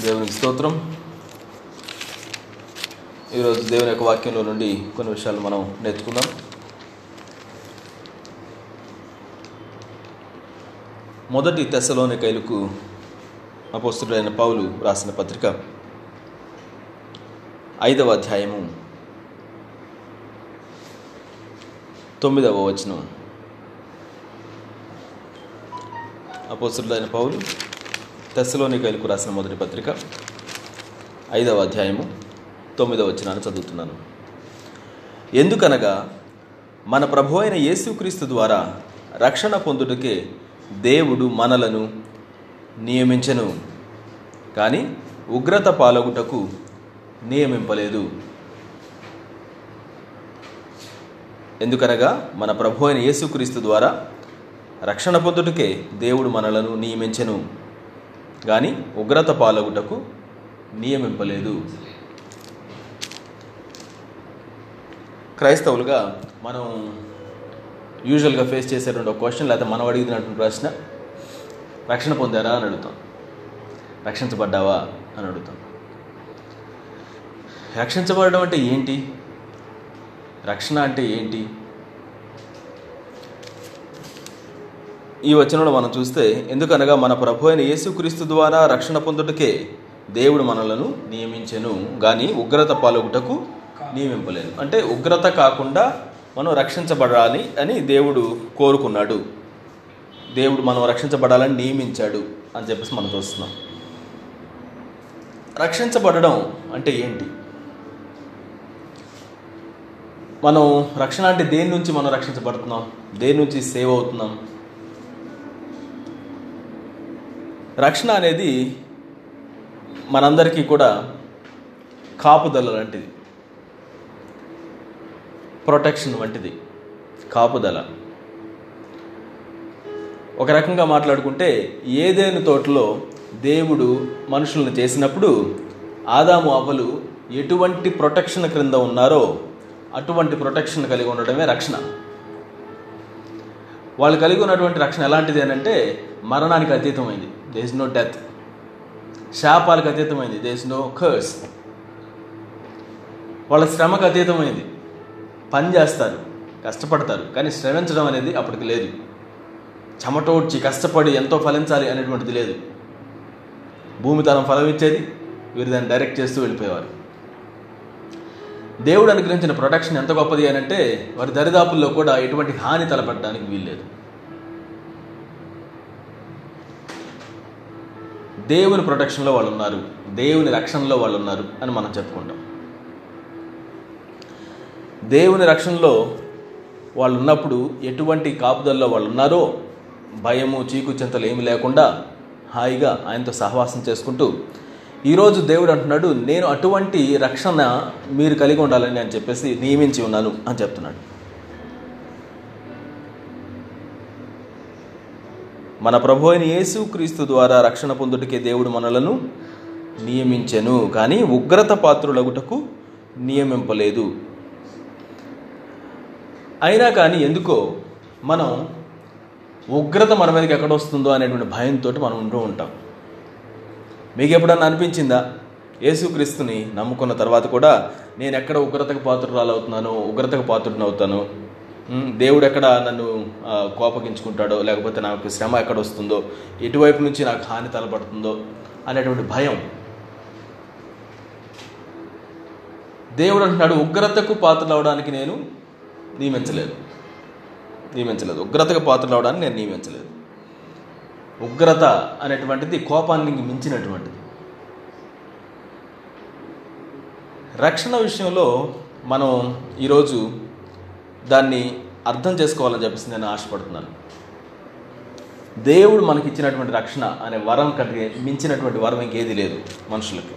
దేవునికి స్తోత్రం. ఈరోజు దేవుని యొక్క వాక్యంలో నుండి కొన్ని విషయాలు మనం నేర్చుకుందాం. మొదటి తెశలోనికైలకు అపోస్తుడైన పౌలు రాసిన పత్రిక ఐదవ అధ్యాయము తొమ్మిదవ వచనం. అపోస్తుడైన పౌలు తెస్సలోనికైలకు రాసిన మొదటి పత్రిక ఐదవ అధ్యాయము తొమ్మిదవ వచనాన్ని చదువుతున్నాను. ఎందుకనగా మన ప్రభు అయిన యేసుక్రీస్తు ద్వారా రక్షణ పొందుటకే దేవుడు మనలను నియమించను. కానీ ఉగ్రత పాలగుటకు నియమింపలేదు. ఎందుకనగా మన ప్రభు అయిన యేసుక్రీస్తు ద్వారా రక్షణ పొందుటకే దేవుడు మనలను నియమించెను. కానీ ఉగ్రత పాలగుటకు నియమింపలేదు. క్రైస్తవులుగా మనం యూజువల్గా ఫేస్ చేసేటువంటి ఒక క్వశ్చన్ లేకపోతే మనం అడిగినటువంటి ప్రశ్న రక్షణ పొందారా అని అడుగుతాం. రక్షించబడ్డావా అని అడుగుతాం. రక్షించబడడం అంటే ఏంటి? రక్షణ అంటే ఏంటి? ఈ వచనంలో మనం చూస్తే ఎందుకనగా మన ప్రభు అయిన యేసుక్రీస్తు ద్వారా రక్షణ పొందుటకే దేవుడు మనలను నియమించెను కానీ ఉగ్రత పాల్గొటకు నియమింపలేదు అంటే ఉగ్రత కాకుండా మనం రక్షించబడాలి అని దేవుడు కోరుకున్నాడు. దేవుడు మనం రక్షించబడాలని నియమించాడు అని చెప్పేసి మనం చూస్తున్నాం. రక్షించబడడం అంటే ఏంటి? మనం రక్షణ అంటే దేని నుంచి మనం రక్షించబడుతున్నాం? దేని నుంచి సేవ్ అవుతున్నాం? రక్షణ అనేది మనందరికీ కూడా కాపుదల లాంటిది. ప్రొటెక్షన్ వంటిది. కాపుదల. ఒక రకంగా మాట్లాడుకుంటే ఏదేను తోటలో దేవుడు మనుషులను చేసినప్పుడు ఆదాము అవలు ఎటువంటి ప్రొటెక్షన్ క్రింద ఉన్నారో అటువంటి ప్రొటెక్షన్ కలిగి ఉండడమే రక్షణ. వాళ్ళు కలిగి ఉన్నటువంటి రక్షణ ఎలాంటిది అని అంటే మరణానికి అతీతమైంది. దే ఇస్ నో డెత్ శాపాలకు అతీతమైంది. దే ఇస్ నో కర్స్ వాళ్ళ శ్రమకు అతీతమైంది. పని చేస్తారు కష్టపడతారు కానీ శ్రమించడం అనేది అప్పటికి లేదు. చెమటోడ్చి కష్టపడి ఎంతో ఫలించాలి అనేటువంటిది లేదు. భూమి తనం ఫలం ఇచ్చేది వీరు దాన్ని డైరెక్ట్ చేస్తూ వెళ్ళిపోయేవారు. దేవుడు అనుగ్రహించిన ప్రొటెక్షన్ ఎంత గొప్పది అని అంటే వారి దరిదాపుల్లో కూడా ఎటువంటి హాని తలపడడానికి వీల్లేదు. దేవుని ప్రొటెక్షన్లో వాళ్ళు ఉన్నారు దేవుని రక్షణలో వాళ్ళు ఉన్నారు అని మనం చెప్పుకుంటాం. దేవుని రక్షణలో వాళ్ళు ఉన్నప్పుడు ఎటువంటి కాపుదల్లో వాళ్ళు ఉన్నారో భయము చీకు చింతలు ఏమి లేకుండా హాయిగా ఆయనతో సహవాసం చేసుకుంటూ ఈరోజు దేవుడు అంటున్నాడు నేను అటువంటి రక్షణ మీరు కలిగి ఉండాలని అని చెప్పేసి నియమించి ఉన్నాను అని చెప్తున్నాడు. మన ప్రభు అయిన యేసు క్రీస్తు ద్వారా రక్షణ పొందుటకే దేవుడు మనలను నియమించెను కానీ ఉగ్రత పాత్రులగుటకు నియమింపలేదు. అయినా కానీ ఎందుకో మనం ఉగ్రత మన మీదకి ఎక్కడ వస్తుందో అనేటువంటి భయంతో మనం ఉంటూ ఉంటాం. మీకు ఎప్పుడన్నా అనిపించిందా యేసుక్రీస్తుని నమ్ముకున్న తర్వాత కూడా నేను ఎక్కడ ఉగ్రతకు పాత్రురాలవుతున్నాను ఉగ్రతకు పాత్రుడిని అవుతాను దేవుడు ఎక్కడ నన్ను కోపగించుకుంటాడో లేకపోతే నాకు శ్రమ ఎక్కడ వస్తుందో ఎటువైపు నుంచి నాకు హాని తలపడుతుందో అనేటువంటి భయం. దేవుడు అంటున్నాడు ఉగ్రతకు పాత్రలవడానికి నేను నియమించలేదు. నియమించలేదు. ఉగ్రతకు పాత్రలవడానికి నేను నియమించలేదు. ఉగ్రత అనేటువంటిది కోపానికి మించినటువంటిది. రక్షణ విషయంలో మనం ఈరోజు దాన్ని అర్థం చేసుకోవాలని చెప్పేసి నేను ఆశపడుతున్నాను. దేవుడు మనకి ఇచ్చినటువంటి రక్షణ అనే వరం కంటే మించినటువంటి వరం ఇంకేది లేదు మనుషులకి.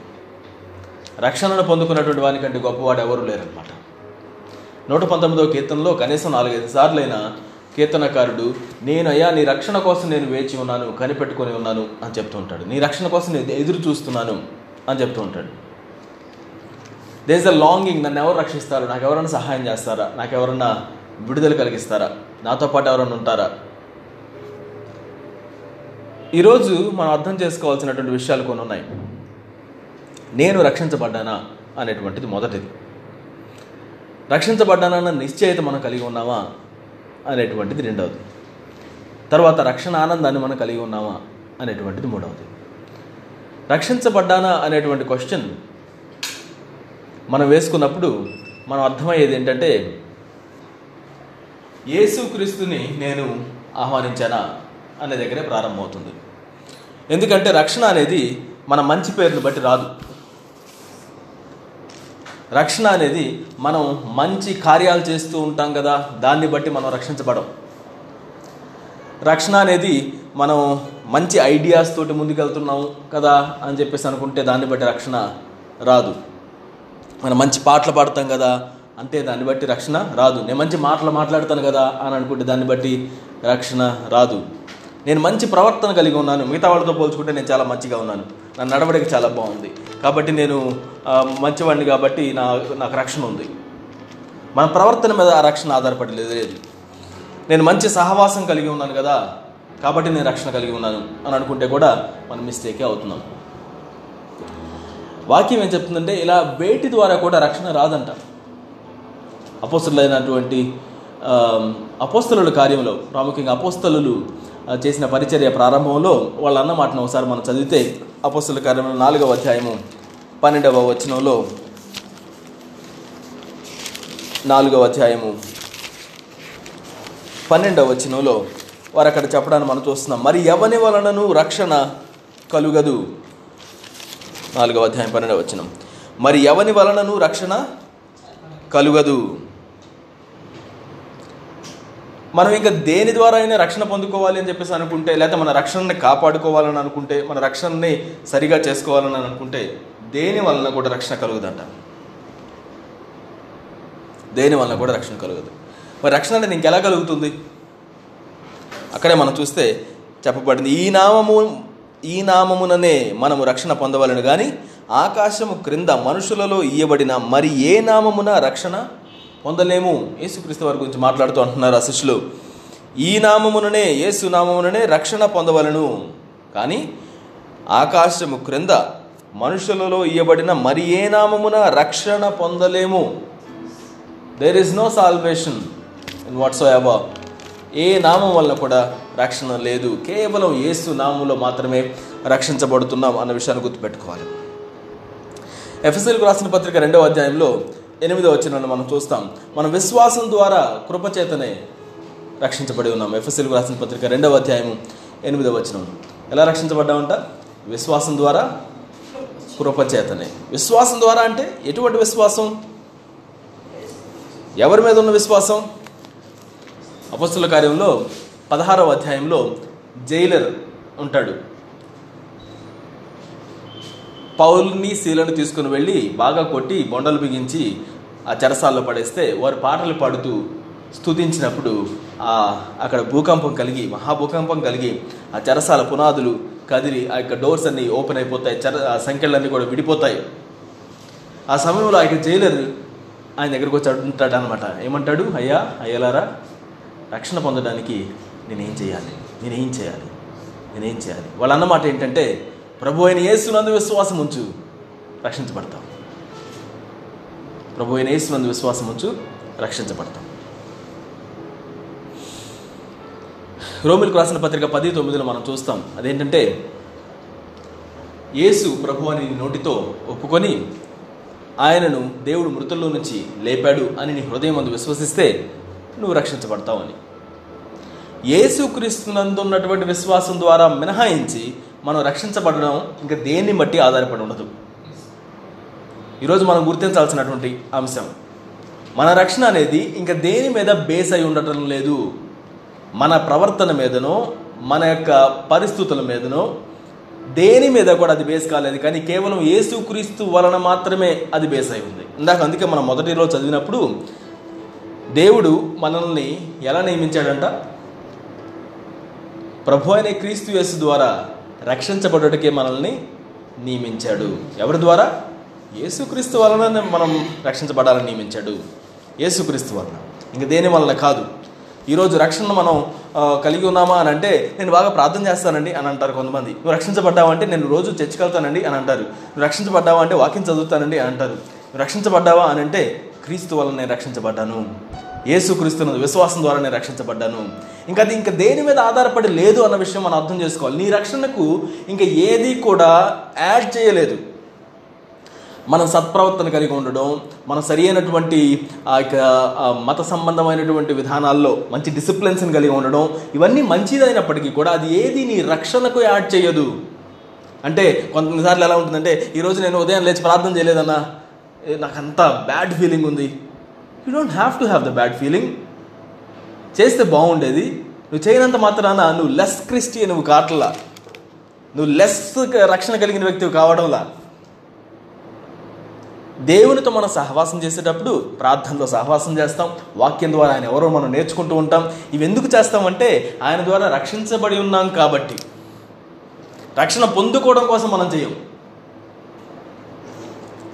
రక్షణను పొందుకున్నటువంటి వానికంటే గొప్పవాడు ఎవరు లేరనమాట నూట పంతొమ్మిదవ కీర్తనలో కనీసం నాలుగైదు సార్లైనా కీర్తనకారుడు నేను అయ్యా నీ రక్షణ కోసం నేను వేచి ఉన్నాను కనిపెట్టుకొని ఉన్నాను అని చెప్తూ ఉంటాడు. నీ రక్షణ కోసం నేను ఎదురు చూస్తున్నాను అని చెప్తూ ఉంటాడు. దేస్ అ లాంగింగ్ నన్ను ఎవరు రక్షిస్తారు నాకు ఎవరైనా సహాయం చేస్తారా? నాకు ఎవరన్నా విడుదల కలిగిస్తారా? నాతో పాటు ఎవరైనా ఉంటారా? ఈరోజు మనం అర్థం చేసుకోవాల్సినటువంటి విషయాలు కొన్ని ఉన్నాయి. నేను రక్షించబడ్డానా అనేటువంటిది మొదటిది. రక్షించబడ్డానన్న నిశ్చయిత మనం కలిగి ఉన్నామా అనేటువంటిది రెండవది. తర్వాత రక్షణ ఆనందాన్ని మనం కలిగి ఉన్నామా అనేటువంటిది మూడవది. రక్షించబడ్డానా అనేటువంటి క్వశ్చన్ మనం వేసుకున్నప్పుడు మనం అర్థమయ్యేది ఏంటంటే యేసుక్రీస్తుని నేను ఆహ్వానించానా? అనే దగ్గరే ప్రారంభమవుతుంది. ఎందుకంటే రక్షణ అనేది మన మంచి పేరును బట్టి రాదు. రక్షణ అనేది మనం మంచి కార్యాలు చేస్తూ ఉంటాం కదా దాన్ని బట్టి మనం రక్షించబడం. రక్షణ అనేది మనం మంచి ఐడియాస్ తోటి ముందుకెళ్తున్నాం కదా అని చెప్పేసి అనుకుంటే దాన్ని బట్టి రక్షణ రాదు. మనం మంచి పాటలు పాడతాం కదా అంతే దాన్ని బట్టి రక్షణ రాదు. నేను మంచి మాటలు మాట్లాడతాను కదా అని అనుకుంటే దాన్ని బట్టి రక్షణ రాదు. నేను మంచి ప్రవర్తన కలిగి ఉన్నాను. మిగతా వాళ్ళతో పోల్చుకుంటే నేను చాలా మంచిగా ఉన్నాను. నా నడవడికి చాలా బాగుంది. కాబట్టి నేను మంచివాడిని కాబట్టి నా నాకు రక్షణ ఉంది. మన ప్రవర్తన మీద ఆ రక్షణ ఆధారపడి లేదు లేదు. నేను మంచి సహవాసం కలిగి ఉన్నాను కదా కాబట్టి నేను రక్షణ కలిగి ఉన్నాను అని అనుకుంటే కూడా మనం మిస్టేకే అవుతున్నాం. వాక్యం ఏం చెప్తుందంటే ఇలా వేటి ద్వారా కూడా రక్షణ రాదంట. అపోస్తులైనటువంటి ఆ, అపోస్తలుల కార్యంలో ప్రాముఖ్యంగా అపోస్తలు చేసిన పరిచర్య ప్రారంభంలో వాళ్ళ అన్న మాటను ఒకసారి మనం చదివితే అపోస్తల కార్యంలో నాలుగవ అధ్యాయము పన్నెండవ వచనంలో నాలుగవ అధ్యాయము పన్నెండవ వచనంలో వారు అక్కడ చెప్పడాన్ని మనం చూస్తున్నాం. మరి ఎవని వలనను రక్షణ కలుగదు? నాలుగవ అధ్యాయం పన్నెండవ వచనం. మరి ఎవని వలనను రక్షణ కలుగదు? మనం ఇంకా దేని ద్వారా అయినా రక్షణ పొందుకోవాలి అని చెప్పేసి అనుకుంటే లేకపోతే మన రక్షణని కాపాడుకోవాలని అనుకుంటే మన రక్షణని సరిగా చేసుకోవాలని అనుకుంటే దేని వలన కూడా రక్షణ కలుగుదంట? దేని వలన కూడా రక్షణ కలుగదు. మరి రక్షణ అనేది ఇంకెలా కలుగుతుంది? అక్కడే మనం చూస్తే చెప్పబడింది ఈ నామము ఈ నామముననే మనము రక్షణ పొందవలను కానీ ఆకాశము క్రింద మనుషులలో ఇయ్యబడిన మరి ఏ నామమున రక్షణ పొందలేము? యేసుక్రీస్తు వారి గురించి మాట్లాడుతూ అంటున్నారు ఆ శిష్యులు. ఈ నామముననే యేసు నామముననే రక్షణ పొందవలను. కానీ ఆకాశము క్రింద మనుషులలో ఇయ్యబడిన మరి ఏ నామమున రక్షణ పొందలేము? There is no salvation in whatsoever ఏ నామం వల్ల కూడా రక్షణ లేదు. కేవలం యేసు నామంలో మాత్రమే రక్షించబడుతున్నాం అన్న విషయాన్ని గుర్తుపెట్టుకోవాలి. ఎఫ్ఎస్ఎల్కు రాసిన పత్రిక రెండవ అధ్యాయంలో ఎనిమిదో వచ్చిన మనం చూస్తాం. మన విశ్వాసం ద్వారా కృపచేతనే రక్షించబడి ఉన్నాం. ఎఫ్ఎస్ఎల్కు రాసిన పత్రిక రెండవ అధ్యాయం ఎనిమిదో వచనం. ఎలా రక్షించబడ్డామంట? విశ్వాసం ద్వారా కృపచేతనే విశ్వాసం ద్వారా అంటే ఎటువంటి విశ్వాసం? ఎవరి మీద ఉన్న విశ్వాసం? అపస్తుల కార్యంలో పదహారవ అధ్యాయంలో జైలర్ ఉంటాడు. పౌల్ని శీలను తీసుకుని వెళ్ళి బాగా కొట్టి బొండలు బిగించి ఆ చెరసాల్లో పడేస్తే వారు పాటలు పాడుతూ స్తుతించినప్పుడు ఆ అక్కడ భూకంపం కలిగి మహాభూకంపం కలిగి ఆ చెరసాల పునాదులు కదిలి ఆ యొక్క డోర్స్ అన్నీ ఓపెన్ అయిపోతాయి చెర సంఖ్యలన్నీ కూడా విడిపోతాయి. ఆ సమయంలో ఆ యొక్క జైలర్ ఆయన దగ్గరకు వచ్చి అంటాడు ఏమంటాడు? అయ్యా అయ్యలారా రక్షణ పొందడానికి నేనేం చేయాలి? నేనేం చేయాలి? నేనేం చేయాలి? వాళ్ళ అన్నమాట ఏంటంటే ప్రభు అయిన యేసునందు విశ్వాసం ఉంచు రక్షించబడతాం. ప్రభు అయిన యేసునందు విశ్వాసం ఉంచు రక్షించబడతాం. రోమిల్కు రాసిన పత్రిక పది తొమ్మిదిలో మనం చూస్తాం. అదేంటంటే యేసు ప్రభు అని నోటితో ఒప్పుకొని ఆయనను దేవుడు మృతుల్లో నుంచి లేపాడు అని నీ హృదయం అందు విశ్వసిస్తే నువ్వు రక్షించబడతావు అని. యేసుక్రీస్తునందు ఉన్నటువంటి విశ్వాసం ద్వారా మినహాయించి మనం రక్షించబడడం ఇంకా దేన్ని బట్టి ఆధారపడి ఉండదు. ఈరోజు మనం గుర్తించాల్సినటువంటి అంశం. మన రక్షణ అనేది ఇంకా దేని మీద బేస్ అయి ఉండటం లేదు. మన ప్రవర్తన మీదనో మన యొక్క పరిస్థితుల మీదనో దేని మీద కూడా అది బేస్ కాలేదు. కానీ కేవలం యేసుక్రీస్తు వలన మాత్రమే అది బేస్ అయి ఉంది. ఇందాక అందుకే మనం మొదటిలో చదివినప్పుడు దేవుడు మనల్ని ఎలా నియమించాడంట? ప్రభు అయిన క్రీస్తు యేసు ద్వారా రక్షించబడుటకే మనల్ని నియమించాడు. ఎవరి ద్వారా? యేసుక్రీస్తు వలన మనం రక్షించబడాలని నియమించాడు. యేసుక్రీస్తు వలన. ఇంక దేని వలన కాదు. ఈరోజు రక్షణ మనం కలిగి ఉన్నామా అని అంటే నేను బాగా ప్రార్థన చేస్తానండి అని అంటారు కొంతమంది. నువ్వు రక్షించబడ్డావా అంటే నేను రోజు చర్చికి వెళ్తానండి అని అంటారు. నువ్వు రక్షించబడ్డావా అంటే వాకింగ్ చదువుతానండి అని అంటారు. నువ్వు రక్షించబడ్డావా అని అంటే క్రీస్తు వల్ల నేను రక్షించబడ్డాను. యేసుక్రీస్తున్న విశ్వాసం ద్వారా నేను రక్షించబడ్డాను. ఇంకా అది ఇంకా దేని మీద ఆధారపడి లేదు అన్న విషయం మనం అర్థం చేసుకోవాలి. నీ రక్షణకు ఇంకా ఏది కూడా యాడ్ చేయలేదు. మనం సత్ప్రవర్తన కలిగి ఉండడం మనం సరి అయినటువంటి ఆ యొక్క మత సంబంధమైనటువంటి విధానాల్లో మంచి డిసిప్లిన్స్ని కలిగి ఉండడం ఇవన్నీ మంచిదైనప్పటికీ కూడా అది ఏది నీ రక్షణకు యాడ్ చేయదు. అంటే కొంతసార్లు ఎలా ఉంటుందంటే ఈరోజు నేను ఉదయం లేచి ప్రార్థన చేయలేదన్నా నాకంత నాకు బ్యాడ్ ఫీలింగ్ ఉంది. You don't have to have the bad feeling చేస్తే బాగుండేది. నువ్వు చేయనంత మాత్రాన నువ్వు లెస్ క్రిస్టియన్ నువ్వు కావట్లా. నువ్వు లెస్ రక్షణ కలిగిన వ్యక్తివి కావడంలా. దేవునితో మనం సహవాసం చేసేటప్పుడు ప్రార్థనలో సహవాసం చేస్తాం. వాక్యం ద్వారా ఆయన ఎవరో మనం నేర్చుకుంటూ ఉంటాం. ఇవి ఎందుకు చేస్తామంటే ఆయన ద్వారా రక్షించబడి ఉన్నాం కాబట్టి. రక్షణ పొందుకోవడం కోసం మనం చేయం.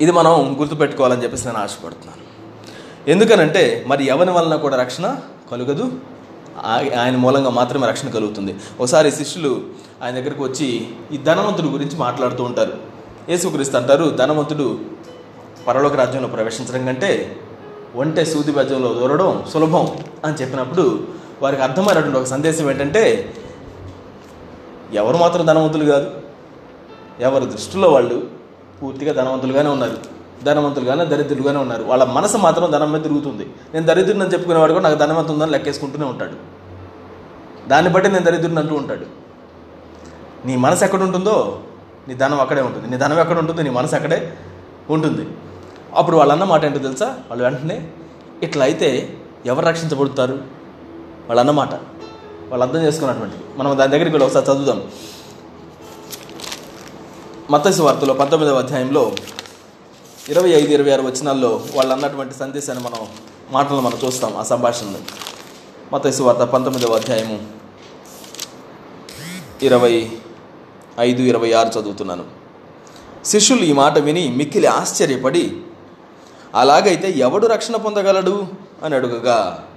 ఇది మనం గుర్తుపెట్టుకోవాలని చెప్పేసి నేను ఆశపడుతున్నాను. ఎందుకనంటే మరి ఎవరి వలన కూడా రక్షణ కలుగదు? ఆ- ఆయన మూలంగా మాత్రమే రక్షణ కలుగుతుంది. ఒకసారి శిష్యులు ఆయన దగ్గరికి వచ్చి ఈ ధనవంతుడు గురించి మాట్లాడుతూ ఉంటారు. యేసుక్రీస్తు అంటారు ధనవంతుడు పరలోక రాజ్యంలో ప్రవేశించడం కంటే ఒంటె సూది బజ్యంలో దూరడం సులభం అని చెప్పినప్పుడు వారికి అర్థమైనటువంటి ఒక సందేశం ఏంటంటే ఎవరు మాత్రం ధనవంతులు కాదు ఎవరి దృష్టిలో వాళ్ళు పూర్తిగా ధనవంతులుగానే ఉన్నారు. ధనవంతులుగానే దరిద్రులుగానే ఉన్నారు. వాళ్ళ మనసు మాత్రం ధనం మీద తిరుగుతుంది. నేను దరిద్రుని అని చెప్పుకునేవాడు కూడా నాకు ధనవంతం ఉందని లెక్కేసుకుంటూనే ఉంటాడు. దాన్ని బట్టి నేను దరిద్రుని అంటూ ఉంటాడు. నీ మనసు ఎక్కడ ఉంటుందో నీ ధనం అక్కడే ఉంటుంది. నీ ధనం ఎక్కడ ఉంటుంది నీ మనసు అక్కడే ఉంటుంది. అప్పుడు వాళ్ళన్న మాట ఏంటో తెలుసా? వాళ్ళు వెంటనే ఇట్లా అయితే ఎవరు రక్షించబడుతారు? వాళ్ళన్నమాట వాళ్ళు అర్థం చేసుకున్నటువంటి మనం దాని దగ్గరికి వెళ్ళి ఒకసారి చదువుదాం. మత్తసి వార్తలో పంతొమ్మిదవ అధ్యాయంలో ఇరవై ఐదు ఇరవై ఆరు వచనాల్లో వాళ్ళు అన్నటువంటి సందేశాన్ని మనం మాటలు మనం చూస్తాం ఆ సంభాషణలో మత్తసి వార్త పంతొమ్మిదవ అధ్యాయము ఇరవై ఐదు ఇరవై ఆరు చదువుతున్నాను. శిష్యులు ఈ మాట విని మిక్కిలి ఆశ్చర్యపడి అలాగైతే ఎవడు రక్షణ పొందగలడు? అని అడుగగా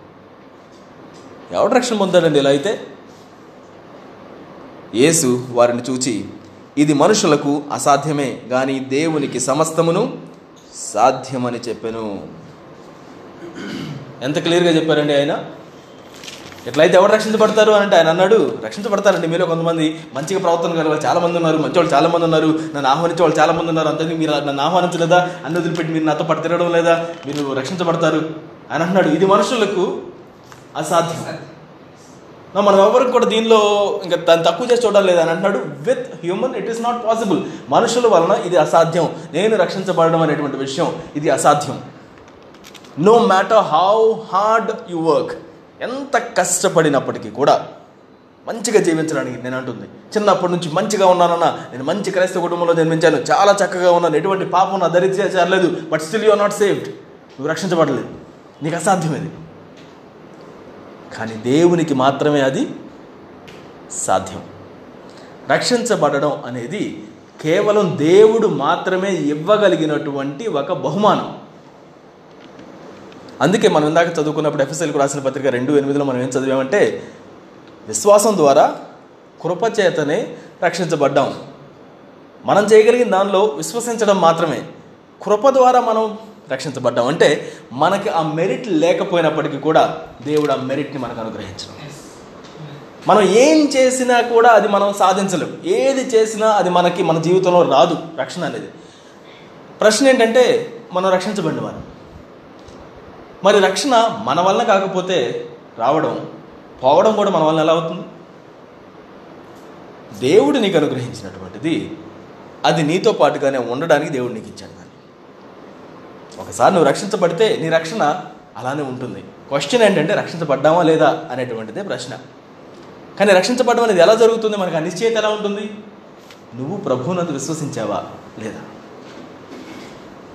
ఎవడు రక్షణ పొందాడండి ఇలా అయితే? యేసు వారిని చూచి ఇది మనుషులకు అసాధ్యమే కానీ దేవునికి సమస్తమును సాధ్యమని చెప్పెను. ఎంత క్లియర్గా చెప్పారండి ఆయన? ఎట్లయితే ఎవరు రక్షించబడతారు అని అంటే ఆయన అన్నాడు రక్షించబడతారండి మీలో కొంతమంది మంచిగా ప్రవర్తన గల చాలామంది ఉన్నారు మంచి వాళ్ళు ఉన్నారు నన్ను ఆహ్వానించే వాళ్ళు చాలామంది ఉన్నారు అంతేందుకు మీరు నన్ను ఆహ్వానించలేదా? అన్ని వదిలిపెట్టి మీరు నాతో పాటు తిరగడం లేదా? మీరు రక్షించబడతారు అని అంటున్నాడు ఇది మనుషులకు అసాధ్యం. మనం ఎవరికి కూడా దీనిలో ఇంకా దాన్ని తక్కువ చేసి చూడడం లేదు అని అంటున్నాడు. With human it is not possible మనుషుల వలన ఇది అసాధ్యం. నేను రక్షించబడడం అనేటువంటి విషయం ఇది అసాధ్యం. No matter how hard you work ఎంత కష్టపడినప్పటికీ కూడా మంచిగా జీవించడానికి నేను అంటుంది. చిన్నప్పటి నుంచి మంచిగా ఉన్నానన్నా నేను మంచి క్రైస్తవ కుటుంబంలో జన్మించాను చాలా చక్కగా ఉన్నాను ఎటువంటి పాపం నా దరిద్ర చేరలేదు but still you are not saved నువ్వు రక్షించబడలేదు. నీకు అసాధ్యం ఇది. కానీ దేవునికి మాత్రమే అది సాధ్యం. రక్షించబడడం అనేది కేవలం దేవుడు మాత్రమే ఇవ్వగలిగినటువంటి ఒక బహుమానం. అందుకే మనం ఇందాక చదువుకున్నప్పుడు ఎఫ్ఎస్ఎల్కు రాసిన పత్రిక రెండు ఎనిమిదిలో మనం ఏం చదివామంటే విశ్వాసం ద్వారా కృపచేతనే రక్షించబడ్డాం. మనం చేయగలిగిన దానిలో విశ్వసించడం మాత్రమే. కృప ద్వారా మనం రక్షించబడ్డాం. అంటే మనకి ఆ మెరిట్ లేకపోయినప్పటికీ కూడా దేవుడు ఆ మెరిట్ని మనకు అనుగ్రహించడం. మనం ఏం చేసినా కూడా అది మనం సాధించలేం. ఏది చేసినా అది మనకి మన జీవితంలో రాదు. రక్షణ అనేది. ప్రశ్న ఏంటంటే మనం రక్షించబడిన వారు. మరి రక్షణ మన వలన కాకపోతే రావడం పోవడం కూడా మన వలన ఎలా అవుతుంది? దేవుడు నీకు అనుగ్రహించినటువంటిది అది నీతో పాటుగానే ఉండడానికి దేవుడు నీకు ఇచ్చాడు. ఒకసారి నువ్వు రక్షించబడితే నీ రక్షణ అలానే ఉంటుంది. క్వశ్చన్ ఏంటంటే రక్షించబడ్డామా లేదా అనేటువంటిదే ప్రశ్న. కానీ రక్షించబడడం అనేది ఎలా జరుగుతుంది? మనకు అనిశ్చయత ఎలా ఉంటుంది? నువ్వు ప్రభువునందు విశ్వసించావా లేదా?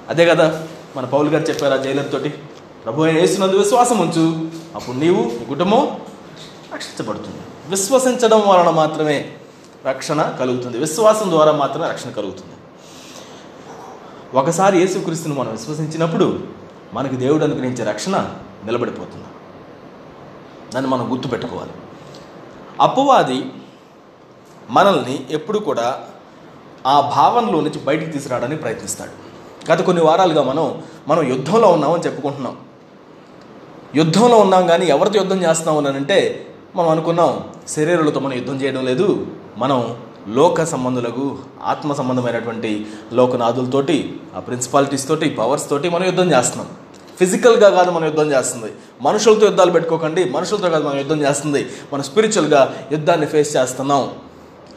అదే కదా మన పౌల్ గారు చెప్పారు ఆ జైలర్ తోటి ప్రభు అయిన యేసునందు విశ్వాసం ఉంచు. అప్పుడు నీవు నీ కుటుంబం రక్షించబడుతుంది. విశ్వసించడం వలన మాత్రమే రక్షణ కలుగుతుంది. విశ్వాసం ద్వారా మాత్రమే రక్షణ కలుగుతుంది. ఒకసారి యేసుక్రీస్తుని మనం విశ్వసించినప్పుడు మనకి దేవుడు అనుగ్రహించే రక్షణ నిలబడిపోతుంది. దాన్ని మనం గుర్తుపెట్టుకోవాలి. అపవాది మనల్ని ఎప్పుడు కూడా ఆ భావనలో నుంచి బయటికి తీసుకురావడానికి ప్రయత్నిస్తాడు. గత కొన్ని వారాలుగా మనం మనం యుద్ధంలో ఉన్నామని చెప్పుకుంటున్నాం. యుద్ధంలో ఉన్నాం కానీ ఎవరితో యుద్ధం చేస్తున్నాం అని అంటే మనం అనుకున్నాం శరీరాలతో మనం యుద్ధం చేయడం లేదు మనం లోక సంబంధులకు ఆత్మ సంబంధమైనటువంటి లోకనాథులతోటి ఆ ప్రిన్సిపాలిటీస్ తోటి పవర్స్ తోటి మనం యుద్ధం చేస్తున్నాం. ఫిజికల్గా కాదు మనం యుద్ధం చేస్తుంది. మనుషులతో యుద్ధాలు పెట్టుకోకండి. మనుషులతో కాదు మనం యుద్ధం చేస్తుంది. మనం స్పిరిచువల్గా యుద్ధాన్ని ఫేస్ చేస్తున్నాం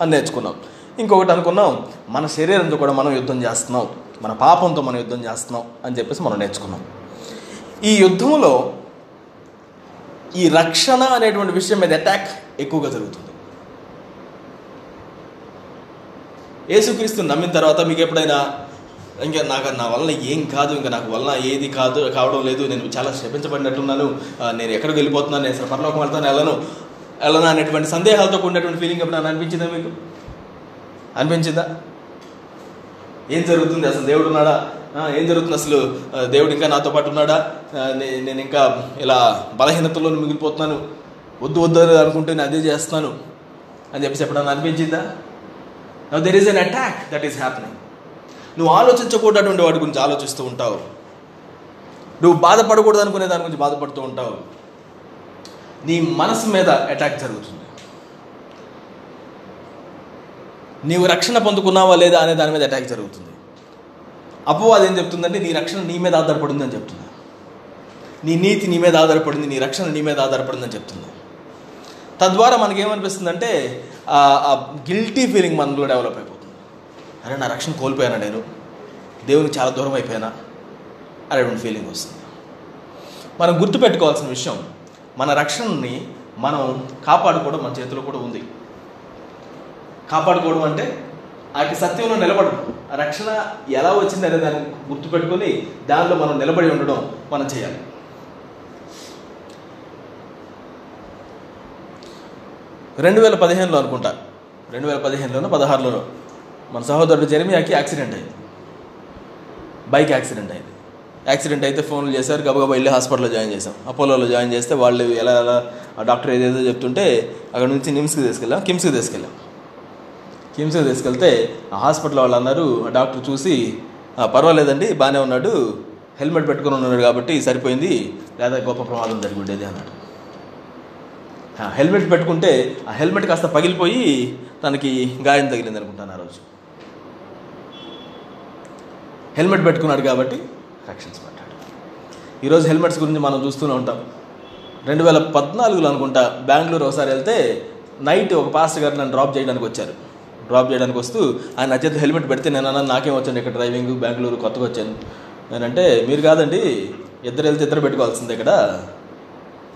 అని నేర్చుకున్నాం. ఇంకొకటి అనుకున్నాం మన శరీరంతో కూడా మనం యుద్ధం చేస్తున్నాం. మన పాపంతో మనం యుద్ధం చేస్తున్నాం అని చెప్పేసి మనం నేర్చుకున్నాం. ఈ యుద్ధంలో ఈ రక్షణ అనేటువంటి విషయం మీద అటాక్ ఎక్కువగా జరుగుతుంది. యేసుక్రీస్తు నమ్మిన తర్వాత మీకు ఎప్పుడైనా ఇంకా నాకు నా వలన ఏం కాదు ఇంకా నాకు వలన ఏది కాదు కావడం లేదు నేను చాలా శపించబడినట్టున్నాను నేను ఎక్కడికి వెళ్ళిపోతున్నాను నేను అసలు పరలోకం వెళ్తాను వెళ్ళను వెళ్ళను అనేటువంటి సందేహాలతో కూడినటువంటి ఫీలింగ్ ఎప్పుడైనా అనిపించిందా మీకు? అనిపించిందా? ఏం జరుగుతుంది? అసలు దేవుడు ఉన్నాడా? ఏం జరుగుతుంది? అసలు దేవుడు ఇంకా నాతో పాటు ఉన్నాడా? నే- నేను ఇంకా ఇలా బలహీనతలో మిగిలిపోతున్నాను వద్దు వద్దు అనుకుంటే నేను అదే చేస్తాను అని చెప్పేసి ఎప్పుడన్నా అనిపించిందా? There is an attack that is happening నువ్వు ఆలోచించకూడటువంటి వాటి గురించి ఆలోచిస్తూ ఉంటావు. నువ్వు బాధపడకూడదు అనుకునే దాని గురించి బాధపడుతూ ఉంటావు. నీ మనసు మీద అటాక్ జరుగుతుంది. నీవు రక్షణ పొందుకున్నావా లేదా అనే దాని మీద అటాక్ జరుగుతుంది. అపవాది ఏం చెప్తుందంటే నీ రక్షణ నీ మీద ఆధారపడింది అని చెప్తుంది. నీ నీతి నీ మీద ఆధారపడింది నీ రక్షణ నీ మీద ఆధారపడింది అని చెప్తుంది. తద్వారా మనకేమనిపిస్తుందంటే ఆ గిల్టీ ఫీలింగ్ మనలో డెవలప్ అయిపోతుంది. అరే నా రక్షణ కోల్పోయానా నేను? దేవునికి చాలా దూరం అయిపోయానా? అనేటువంటి ఫీలింగ్ వస్తుంది. మనం గుర్తుపెట్టుకోవాల్సిన విషయం మన రక్షణని మనం కాపాడుకోవడం మన చేతిలో కూడా ఉంది. కాపాడుకోవడం అంటే ఆ సత్యంలో నిలబడడం. రక్షణ ఎలా వచ్చింది అనే దాన్ని గుర్తుపెట్టుకొని దానిలో మనం నిలబడి ఉండడం మనం చేయాలి. రెండు వేల పదిహేనులో అనుకుంటా. రెండు వేల పదిహేనులోనో పదహారులోనో. మన సహోదరుడు జెర్మియాకి యాక్సిడెంట్ అయింది. బైక్ యాక్సిడెంట్ అయింది. యాక్సిడెంట్ అయితే ఫోన్లు చేశారు గబగబా వెళ్ళి హాస్పిటల్లో జాయిన్ చేశాం. అపోలోలో జాయిన్ చేస్తే వాళ్ళు ఎలా ఎలా ఆ డాక్టర్ ఏదేదో చెప్తుంటే అక్కడ నుంచి నిమ్స్కి తీసుకెళ్ళాం కిమ్స్కి తీసుకెళ్ళాం. కిమ్స్కి తీసుకెళ్తే ఆ హాస్పిటల్ వాళ్ళు అన్నారు ఆ డాక్టర్ చూసి పర్వాలేదండి బాగానే ఉన్నాడు హెల్మెట్ పెట్టుకుని ఉన్నాడు కాబట్టి సరిపోయింది లేదా గొప్ప ప్రమాదం జరిగి ఉండేది అన్నాడు. హెల్మెట్ పెట్టుకుంటే ఆ హెల్మెట్ కాస్త పగిలిపోయి తనకి గాయం తగిలింది అనుకుంటాను ఆ రోజు. హెల్మెట్ పెట్టుకున్నాడు కాబట్టి రక్షించబడ్డాడు. ఈరోజు హెల్మెట్స్ గురించి మనం చూస్తూనే ఉంటాం. రెండు వేల పద్నాలుగులో అనుకుంటా బెంగళూరు ఒకసారి వెళ్తే నైట్ ఒక పాస్టర్ గారు నన్ను డ్రాప్ చేయడానికి వచ్చారు. డ్రాప్ చేయడానికి వస్తూ ఆయన నా హెల్మెట్ పెడితే నేను అన్న నాకేం వచ్చాను ఇక్కడ డ్రైవింగ్? బెంగళూరు కొత్తగా వచ్చాను. నేనంటే మీరు కాదండి ఇద్దరు వెళ్తే ఇద్దరు పెట్టుకోవాల్సిందే ఇక్కడ.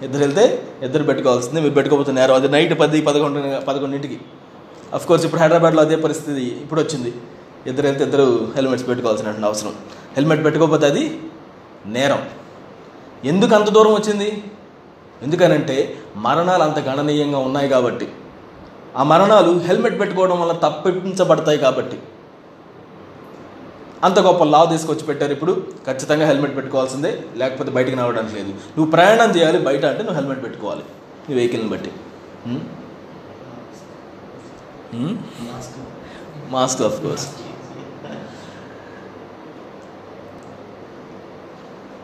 ఇద్దరు వెళ్తే ఇద్దరు పెట్టుకోవాల్సింది మీరు పెట్టుకోకపోతే నేరం. అది నైట్ పది పదకొండు పదకొండింటికి. అఫ్ కోర్స్ ఇప్పుడు హైదరాబాద్లో అదే పరిస్థితి ఇప్పుడు వచ్చింది. ఇద్దరు వెళ్తే ఇద్దరు హెల్మెట్స్ పెట్టుకోవాల్సిన అవసరం. హెల్మెట్ పెట్టుకోకపోతే అది నేరం. ఎందుకు అంత దూరం వచ్చింది? ఎందుకనంటే మరణాలు అంత గణనీయంగా ఉన్నాయి కాబట్టి. ఆ మరణాలు హెల్మెట్ పెట్టుకోవడం వల్ల తప్పించబడతాయి కాబట్టి. అంత గొప్ప లా తీసుకొచ్చి పెట్టారు ఇప్పుడు. ఖచ్చితంగా హెల్మెట్ పెట్టుకోవాల్సిందే. లేకపోతే బయటికి రావడానికి లేదు. నువ్వు ప్రయాణం చేయాలి బయట అంటే నువ్వు హెల్మెట్ పెట్టుకోవాలి. నీ వెహికల్ని బట్టి. మాస్క్ ఆఫ్ కోర్స్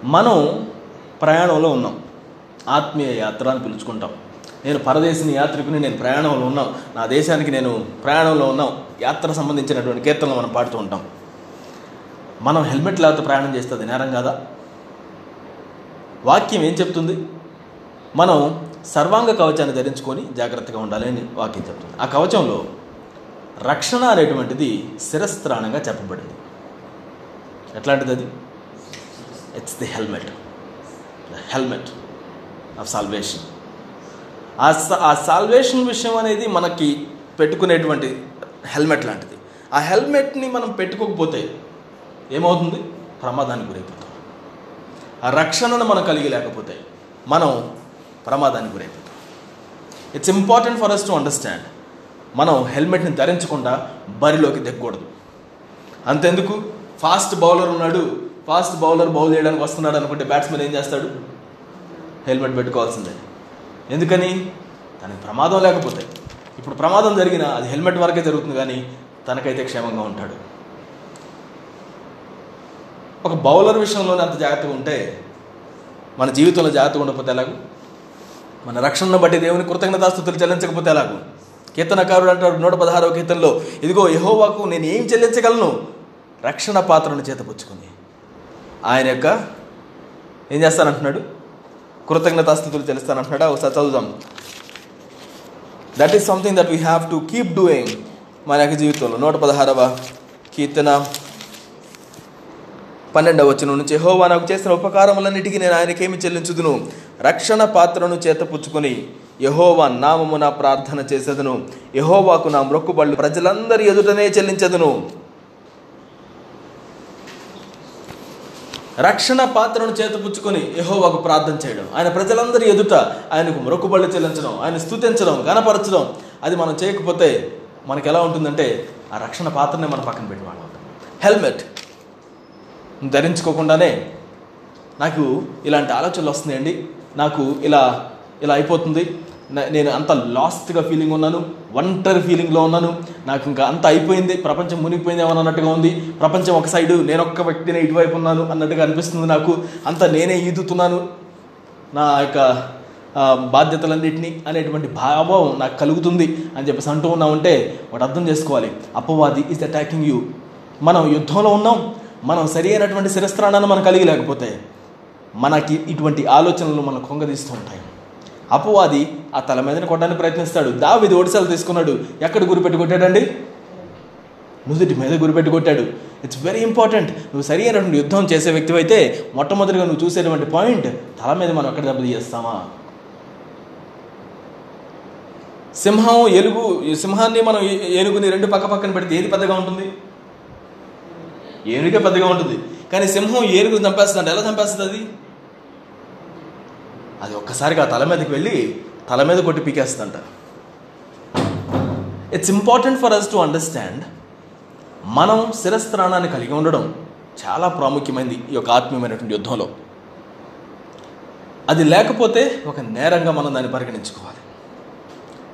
మనం ప్రయాణంలో ఉన్నాం. ఆత్మీయ యాత్ర అని పిలుచుకుంటాం. నేను పరదేశిని యాత్రికుని నేను ప్రయాణంలో ఉన్నాం. నా దేశానికి నేను ప్రయాణంలో ఉన్నాం. యాత్ర సంబంధించినటువంటి కీర్తనలు మనం పాడుతూ ఉంటాం. మనం హెల్మెట్ లేకపోతే ప్రయాణం చేస్తే అది నేరం కాదా? వాక్యం ఏం చెప్తుంది? మనం సర్వాంగ కవచాన్ని ధరించుకొని జాగ్రత్తగా ఉండాలి అని వాక్యం చెప్తుంది. ఆ కవచంలో రక్షణ అనేటువంటిది శిరస్త్రాణంగా చెప్పబడింది. ఎట్లాంటిది అది? It's the helmet the helmet of salvation ah ah salvation విషయం అనేది మనకి పెట్టుకునేటువంటి హెల్మెట్ లాంటిది. ఆ హెల్మెట్ని మనం పెట్టుకోకపోతే ఏమవుతుంది? ప్రమాదానికి గురైపోతాం. ఆ రక్షణను మనం కలిగి లేకపోతే మనం ప్రమాదానికి గురైపోతాం. It's important for us to understand మనం హెల్మెట్ని ధరించకుండా బరిలోకి దిగకూడదు. అంతెందుకు? ఫాస్ట్ బౌలర్ ఉన్నాడు. ఫాస్ట్ బౌలర్ బౌల్ చేయడానికి వస్తున్నాడు అనుకుంటే బ్యాట్స్మెన్ ఏం చేస్తాడు? హెల్మెట్ పెట్టుకోవాల్సిందే. ఎందుకని? తనకి ప్రమాదం లేకపోతే. ఇప్పుడు ప్రమాదం జరిగినా అది హెల్మెట్ వరకే జరుగుతుంది కానీ తనకైతే క్షేమంగా ఉంటాడు. ఒక బౌలర్ విషయంలోనే అంత జాగ్రత్తగా ఉంటే మన జీవితంలో జాగ్రత్తగా ఉండకపోతే ఎలాగూ? మన రక్షణను బట్టి దేవుని కృతజ్ఞతాస్థుతులు చెల్లించకపోతే ఎలాగూ? కీర్తనకారుడు అంటాడు నూట పదహారవ కీర్తనలో ఇదిగో యహోవాకు నేను ఏం చెల్లించగలను? రక్షణ పాత్రను చేతపుచ్చుకుని. ఆయన యొక్క ఏం చేస్తానంటున్నాడు? కృతజ్ఞతాస్థుతులు చెల్లిస్తానంటున్నాడు? ఒకసారి చదువుదాం. That is something that we have to keep doing మన యొక్క జీవితంలో. నూట పదహారవ కీర్తన. పన్నెండవ వచ్చిన నుంచి హోవా నాకు చేసిన ఉపకారములన్నిటికీ నేను ఆయనకేమి చెల్లించుదును? రక్షణ పాత్రను చేతపుచ్చుకొని యహోవా నామమున ప్రార్థన చేసేదను. యహోవాకు నా మొక్కుబళ్ళు ప్రజలందరి ఎదుటనే చెల్లించదును. రక్షణ పాత్రను చేతపుచ్చుకొని యహోవాకు ప్రార్థన చేయడం. ఆయన ప్రజలందరి ఎదుట ఆయనకు మొక్కుబళ్ళు చెల్లించడం ఆయన స్తుతించడం గణపరచడం అది మనం చేయకపోతే మనకి ఎలా ఉంటుందంటే ఆ రక్షణ పాత్రనే మనం పక్కన పెట్టి వాళ్ళం హెల్మెట్. ధరించుకోకుండానే నాకు ఇలాంటి ఆలోచనలు వస్తున్నాయండి. నాకు ఇలా ఇలా అయిపోతుంది. నేను అంత లాస్ట్గా ఫీలింగ్ ఉన్నాను. ఒంటరి ఫీలింగ్లో ఉన్నాను. నాకు ఇంకా అంత అయిపోయింది. ప్రపంచం మునిగిపోయింది ఏమన్నా అన్నట్టుగా ఉంది. ప్రపంచం ఒక సైడు నేను ఒక్క వ్యక్తినే ఇటువైపు ఉన్నాను అన్నట్టుగా అనిపిస్తుంది నాకు. అంత నేనే ఈదుతున్నాను. నా యొక్క బాధ్యతలన్నింటినీ అనేటువంటి భావం నాకు కలుగుతుంది అని చెప్పేసి అంటూ ఉన్నామంటే వాటి అర్థం చేసుకోవాలి. అపవాది ఈజ్ అటాకింగ్ యూ మనం యుద్ధంలో ఉన్నాం. మనం సరి అయినటువంటి శిరస్త్రాణాన్ని మనం కలిగి లేకపోతే మనకి ఇటువంటి ఆలోచనలు మనం కొంగదీస్తూ ఉంటాయి. అపవాది ఆ తల మీదని కొట్టడానికి ప్రయత్నిస్తాడు. దావిది ఓడిసలు తీసుకున్నాడు. ఎక్కడ గురిపెట్టి కొట్టాడండి? నుదుటి మీద గురిపెట్టి కొట్టాడు. ఇట్స్ వెరీ ఇంపార్టెంట్ నువ్వు సరి అయినటువంటి యుద్ధం చేసే వ్యక్తి అయితే మొట్టమొదటిగా నువ్వు చూసేటువంటి పాయింట్ తల మీద మనం ఎక్కడ దెబ్బ తీస్తామా? సింహం ఎలుగు ఈ సింహాన్ని మనం ఏనుగుని రెండు పక్క పక్కన పెడితే ఏది పెద్దగా ఉంటుంది? ఏనుగే పెద్దగా ఉంటుంది. కానీ సింహం ఏనుగు చంపేస్తుంది. ఎలా చంపేస్తుంది అది? అది ఒక్కసారిగా తల మీదకి వెళ్ళి తల మీద కొట్టి పీకేస్తుందంట. It's important for us to understand మనం శిరస్త్రాణాన్ని కలిగి ఉండడం చాలా ప్రాముఖ్యమైనది ఈ యొక్క ఆత్మీయమైనటువంటి యుద్ధంలో. అది లేకపోతే ఒక నేరంగా మనం దాన్ని పరిగణించుకోవాలి.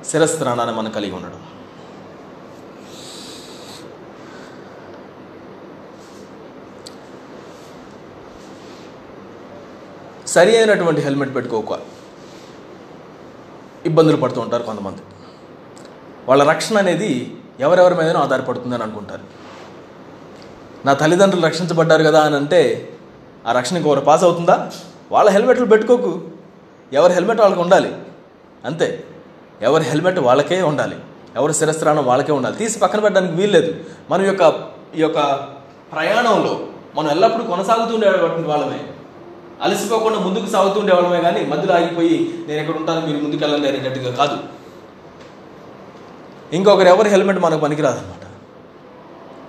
శిరస్త్రాణాన్ని మనం కలిగి ఉండడం. సరి అయినటువంటి హెల్మెట్ పెట్టుకోక ఇబ్బందులు పడుతూ ఉంటారు కొంతమంది. వాళ్ళ రక్షణ అనేది ఎవరెవరి మీదనో ఆధారపడుతుందని అనుకుంటారు. నా తల్లిదండ్రులు రక్షించబడ్డారు కదా అని అంటే ఆ రక్షణ ఇంకొకరు పాస్ అవుతుందా? వాళ్ళ హెల్మెట్లు పెట్టుకోకు. ఎవరి హెల్మెట్ వాళ్ళకి ఉండాలి. అంతే. ఎవరి హెల్మెట్ వాళ్ళకే ఉండాలి. ఎవరి శిరస్త్రాణం వాళ్ళకే ఉండాలి. తీసి పక్కన పెట్టడానికి వీల్లేదు మన యొక్క ఈ యొక్క ప్రయాణంలో మనం ఎల్లప్పుడూ కొనసాగుతూ ఉండేటువంటి వాళ్ళమే. అలసిపోకుండా ముందుకు సాగుతూ ఉండేవాళ్ళమే కానీ మధ్యలో ఆగిపోయి నేను ఎక్కడ ఉంటాను? మీరు ముందుకు వెళ్ళండి అనేటట్టుగా కాదు. ఇంకొకరు ఎవరి హెల్మెట్ మనకు పనికిరాదనమాట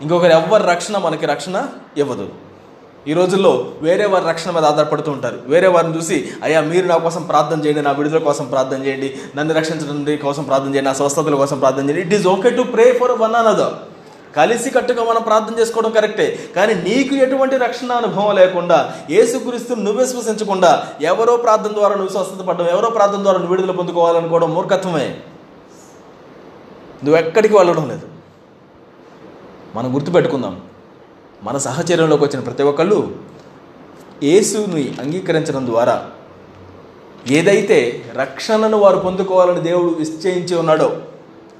ఇంకొకరు ఎవరి రక్షణ మనకి రక్షణ ఇవ్వదు. ఈ రోజుల్లో వేరే వారి రక్షణ మీద ఆధారపడుతూ ఉంటారు. వేరే వారిని చూసి అయ్యా మీరు నా కోసం ప్రార్థన చేయండి నా విడుదల కోసం ప్రార్థన చేయండి నన్ను రక్షించడం కోసం ప్రార్థన చేయండి నా స్వస్థతల కోసం ప్రార్థన చేయండి. It is okay to pray for one another కలిసి కట్టుగా మనం ప్రార్థన చేసుకోవడం కరెక్టే. కానీ నీకు ఎటువంటి రక్షణ అనుభవం లేకుండా ఏసుక్రీస్తుని నువ్వు విశ్వసించకుండా ఎవరో ప్రార్థన ద్వారా నువ్వు స్వస్థత పడడం ఎవరో ప్రార్థన ద్వారా నువ్వు విడుదల పొందుకోవాలనుకోవడం మూర్ఖత్వమే. నువ్వు ఎక్కడికి వెళ్ళడం లేదు. మనం గుర్తుపెట్టుకుందాం. మన సహచర్యంలోకి వచ్చిన ప్రతి ఒక్కళ్ళు యేసుని అంగీకరించడం ద్వారా ఏదైతే రక్షణను వారు పొందుకోవాలని దేవుడు నిశ్చయించి ఉన్నాడో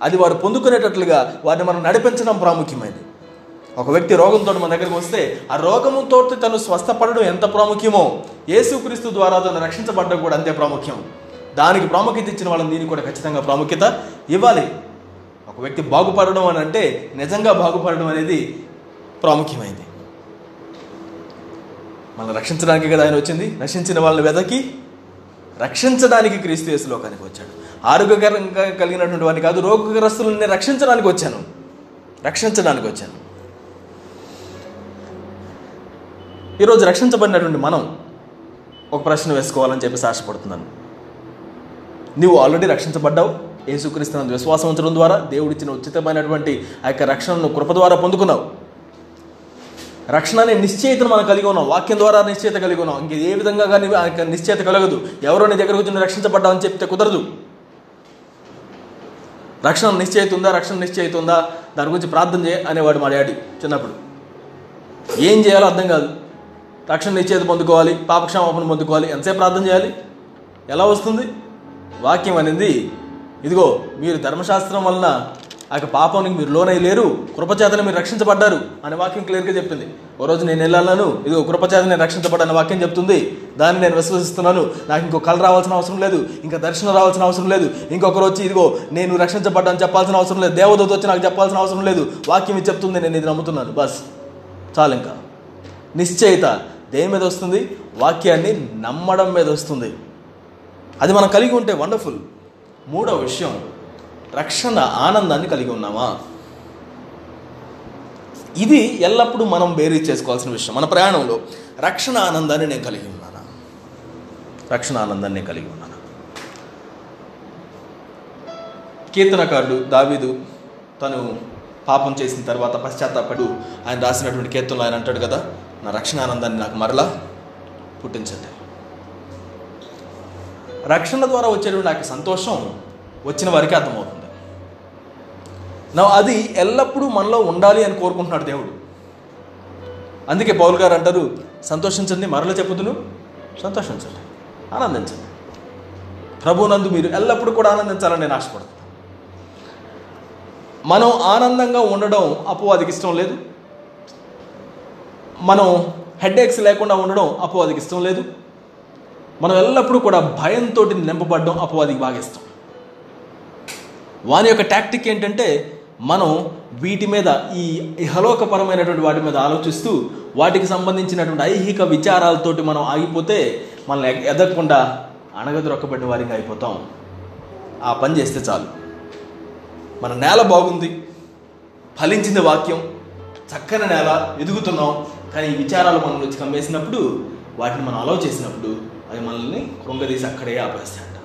అది వారు పొందుకునేటట్లుగా వారిని మనం నడిపించడం ప్రాముఖ్యమైనది. ఒక వ్యక్తి రోగంతో మన దగ్గరికి వస్తే ఆ రోగముతో తను స్వస్థపడడం ఎంత ప్రాముఖ్యమో యేసుక్రీస్తు ద్వారా తను రక్షించబడడం కూడా అంతే ప్రాముఖ్యం. దానికి ప్రాముఖ్యత ఇచ్చిన వాళ్ళని దీనికి కూడా ఖచ్చితంగా ప్రాముఖ్యత ఇవ్వాలి. ఒక వ్యక్తి బాగుపడడం అని అంటే నిజంగా బాగుపడడం అనేది ప్రాముఖ్యమైంది మనం రక్షించడానికి కదా ఆయన వచ్చింది? రక్షించిన వాళ్ళని వెదకి రక్షించడానికి క్రీస్తు యేసు లోకానికి వచ్చాడు. ఆరోగ్యకరంగా కలిగినటువంటి వారిని కాదు రోగగ్రస్తులని రక్షించడానికి వచ్చాను. రక్షించడానికి వచ్చాను. ఈరోజు రక్షించబడినటువంటి మనం ఒక ప్రశ్న వేసుకోవాలని చెప్పేసి ఆశపడుతున్నాను. నీవు ఆల్రెడీ రక్షించబడ్డావు. యేసుక్రీస్తునందు విశ్వాసం ఉంచడం ద్వారా దేవుడిచ్చిన ఉచితమైనటువంటి ఆ యొక్క రక్షణను కృప ద్వారా పొందుకున్నావు. రక్షణ అనే నిశ్చయితను మనం కలిగి ఉన్నాం. వాక్యం ద్వారా నిశ్చయిత కలిగి ఉన్నాం. ఇంక ఏ విధంగా కానీ ఆ యొక్క నిశ్చయిత కలగదు. ఎవరో నీ దగ్గరకు వచ్చి నువ్వు చెప్తే కుదరదు. రక్షణ నిశ్చయిత ఉందా రక్షణ నిశ్చయిత ఉందా దాని గురించి ప్రార్థన చేయ అనేవాడు మా డాడీ చిన్నప్పుడు. ఏం చేయాలో అర్థం కాదు. రక్షణ నిశ్చయిత పొందుకోవాలి పాపక్షమాపణ పొందుకోవాలి. ఎంతసేపు ప్రార్థన చేయాలి? ఎలా వస్తుంది? వాక్యం అనేది ఇదిగో మీరు ధర్మశాస్త్రం వలన ఆ యొక్క పాపానికి మీరు లోనై లేరు. కృపచేతన మీరు రక్షించబడ్డారు అనే వాక్యం క్లియర్గా చెప్పింది. ఓ రోజు నేను వెళ్ళాలను ఇదిగో కృపచేత నేను రక్షించబడ్డాను వాక్యం చెప్తుంది. దాన్ని నేను విశ్వసిస్తున్నాను. నాకు ఇంకో కళ రావాల్సిన అవసరం లేదు. ఇంకా దర్శనం రావాల్సిన అవసరం లేదు. ఇంకొకరు వచ్చి ఇదిగో నేను రక్షించబడ్డాను చెప్పాల్సిన అవసరం లేదు. దేవదూత వచ్చి నాకు చెప్పాల్సిన అవసరం లేదు. వాక్యం ఇది చెప్తుంది. నేను ఇది నమ్ముతున్నాను. బస్. చాలు ఇంకా. నిశ్చయిత దేని మీద వస్తుంది? వాక్యాన్ని నమ్మడం మీద వస్తుంది. అది మనం కలిగి ఉంటే వండర్ఫుల్. మూడో విషయం. రక్షణ ఆనందాన్ని కలిగి ఉన్నామా? ఇది ఎల్లప్పుడూ మనం బేరీ చేసుకోవాల్సిన విషయం. మన ప్రయాణంలో రక్షణ ఆనందాన్ని నేను కలిగి ఉన్నానా? రక్షణ ఆనందాన్ని నేను కలిగి ఉన్నానా? కీర్తనకారుడు దావీదు తను పాపం చేసిన తర్వాత పశ్చాత్తాపడు ఆయన రాసినటువంటి కీర్తనలు ఆయన అంటాడు కదా నా రక్షణ ఆనందాన్ని నాకు మరలా పుట్టించండి. రక్షణ ద్వారా వచ్చేటువంటి నాకు సంతోషం వచ్చిన వారికి అర్థమవుతుంది. నా అది ఎల్లప్పుడూ మనలో ఉండాలి అని కోరుకుంటున్నాడు దేవుడు. అందుకే పౌల్ గారు అంటారు సంతోషించండి మరల చెప్పుతును సంతోషించండి ఆనందించండి. ప్రభునందు మీరు ఎల్లప్పుడూ కూడా ఆనందించాలని నేను ఆశపడుతున్నాను. మనం ఆనందంగా ఉండడం అపవాదికి ఇష్టం లేదు. మనం హెడ్ఏక్స్ లేకుండా ఉండడం అపవాదికి ఇష్టం లేదు. మనం ఎల్లప్పుడూ కూడా భయంతో నింపబడడం అపవాదికి బాగా ఇష్టం. వాని యొక్క టాక్టిక్ ఏంటంటే మనం వీటి మీద ఈ ఇహలోకపరమైనటువంటి వాటి మీద ఆలోచిస్తూ వాటికి సంబంధించినటువంటి ఐహిక విచారాలతోటి మనం ఆగిపోతే మనల్ని ఎదగకుండా ఎదగకుండా అణగదొరక్కబడిన వారికి అయిపోతాం. ఆ పని చేస్తే చాలు. మన నేల బాగుంది. ఫలించింది వాక్యం. చక్కని నేల ఎదుగుతున్నాం. కానీ ఈ విచారాలు మనం వచ్చి కమ్మేసినప్పుడు వాటిని మనం అలవ్ చేసినప్పుడు మనల్ని కృంగదీసి అక్కడే ఆపేస్తాయంట.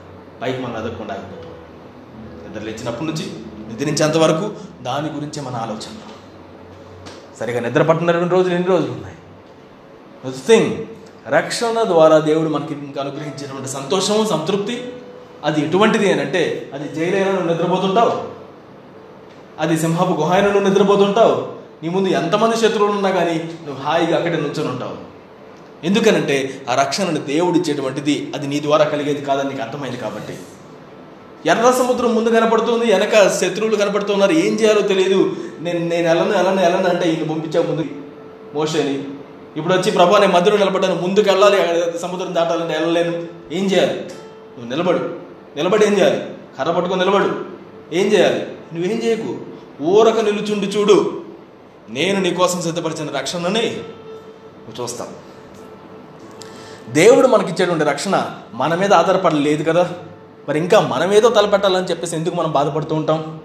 పైకి మనం ఎదగకుండా ఆగిపోతాం. నిద్ర లేచినప్పటి నుంచి నిద్రించేంత వరకు దాని గురించే మన ఆలోచన. సరిగా నిద్ర పట్టినటువంటి రోజులు ఎన్ని రోజులు ఉన్నాయి? థింగ్ రక్షణ ద్వారా దేవుడు మనకి ఇంకా అనుగ్రహించినటువంటి సంతోషము సంతృప్తి అది ఎటువంటిది అని అంటే అది జైలైనా నువ్వు నిద్రపోతుంటావు. అది సింహపు గుహాయిన నువ్వు నిద్రపోతుంటావు. నీ ముందు ఎంతమంది శత్రువులు ఉన్నా కానీ నువ్వు హాయిగా అక్కడే నుంచొని ఉంటావు. ఎందుకనంటే ఆ రక్షణను దేవుడు ఇచ్చేటువంటిది అది నీ ద్వారా కలిగేది కాదని నీకు అర్థమైంది కాబట్టి. ఎర్ర సముద్రం ముందు కనపడుతుంది వెనక శత్రువులు కనపడుతున్నారు. ఏం చేయాలో తెలియదు నేను నేను ఎలను ఎలను ఎలను అంటే ఈయన పంపించా ముందు మోషని. ఇప్పుడు వచ్చి ప్రభా నేను మధ్యలో నిలబడ్డాను. ముందుకు వెళ్ళాలి సముద్రం దాటాలంటే వెళ్ళలేను. ఏం చేయాలి? నువ్వు నిలబడు. నిలబడి ఏం చేయాలి? కర్ర పట్టుకొని నిలబడు. ఏం చేయాలి? నువ్వేం చేయకు. ఊరక నిలుచుండి చూడు. నేను నీ కోసం సిద్ధపరిచిన రక్షణని చూస్తాం దేవుడు మనకిచ్చేటువంటి రక్షణ మన మీద ఆధారపడలేదు కదా? మరి ఇంకా మనమేదో తలపెట్టాలని చెప్పేసి ఎందుకు మనం బాధపడుతూ ఉంటాం?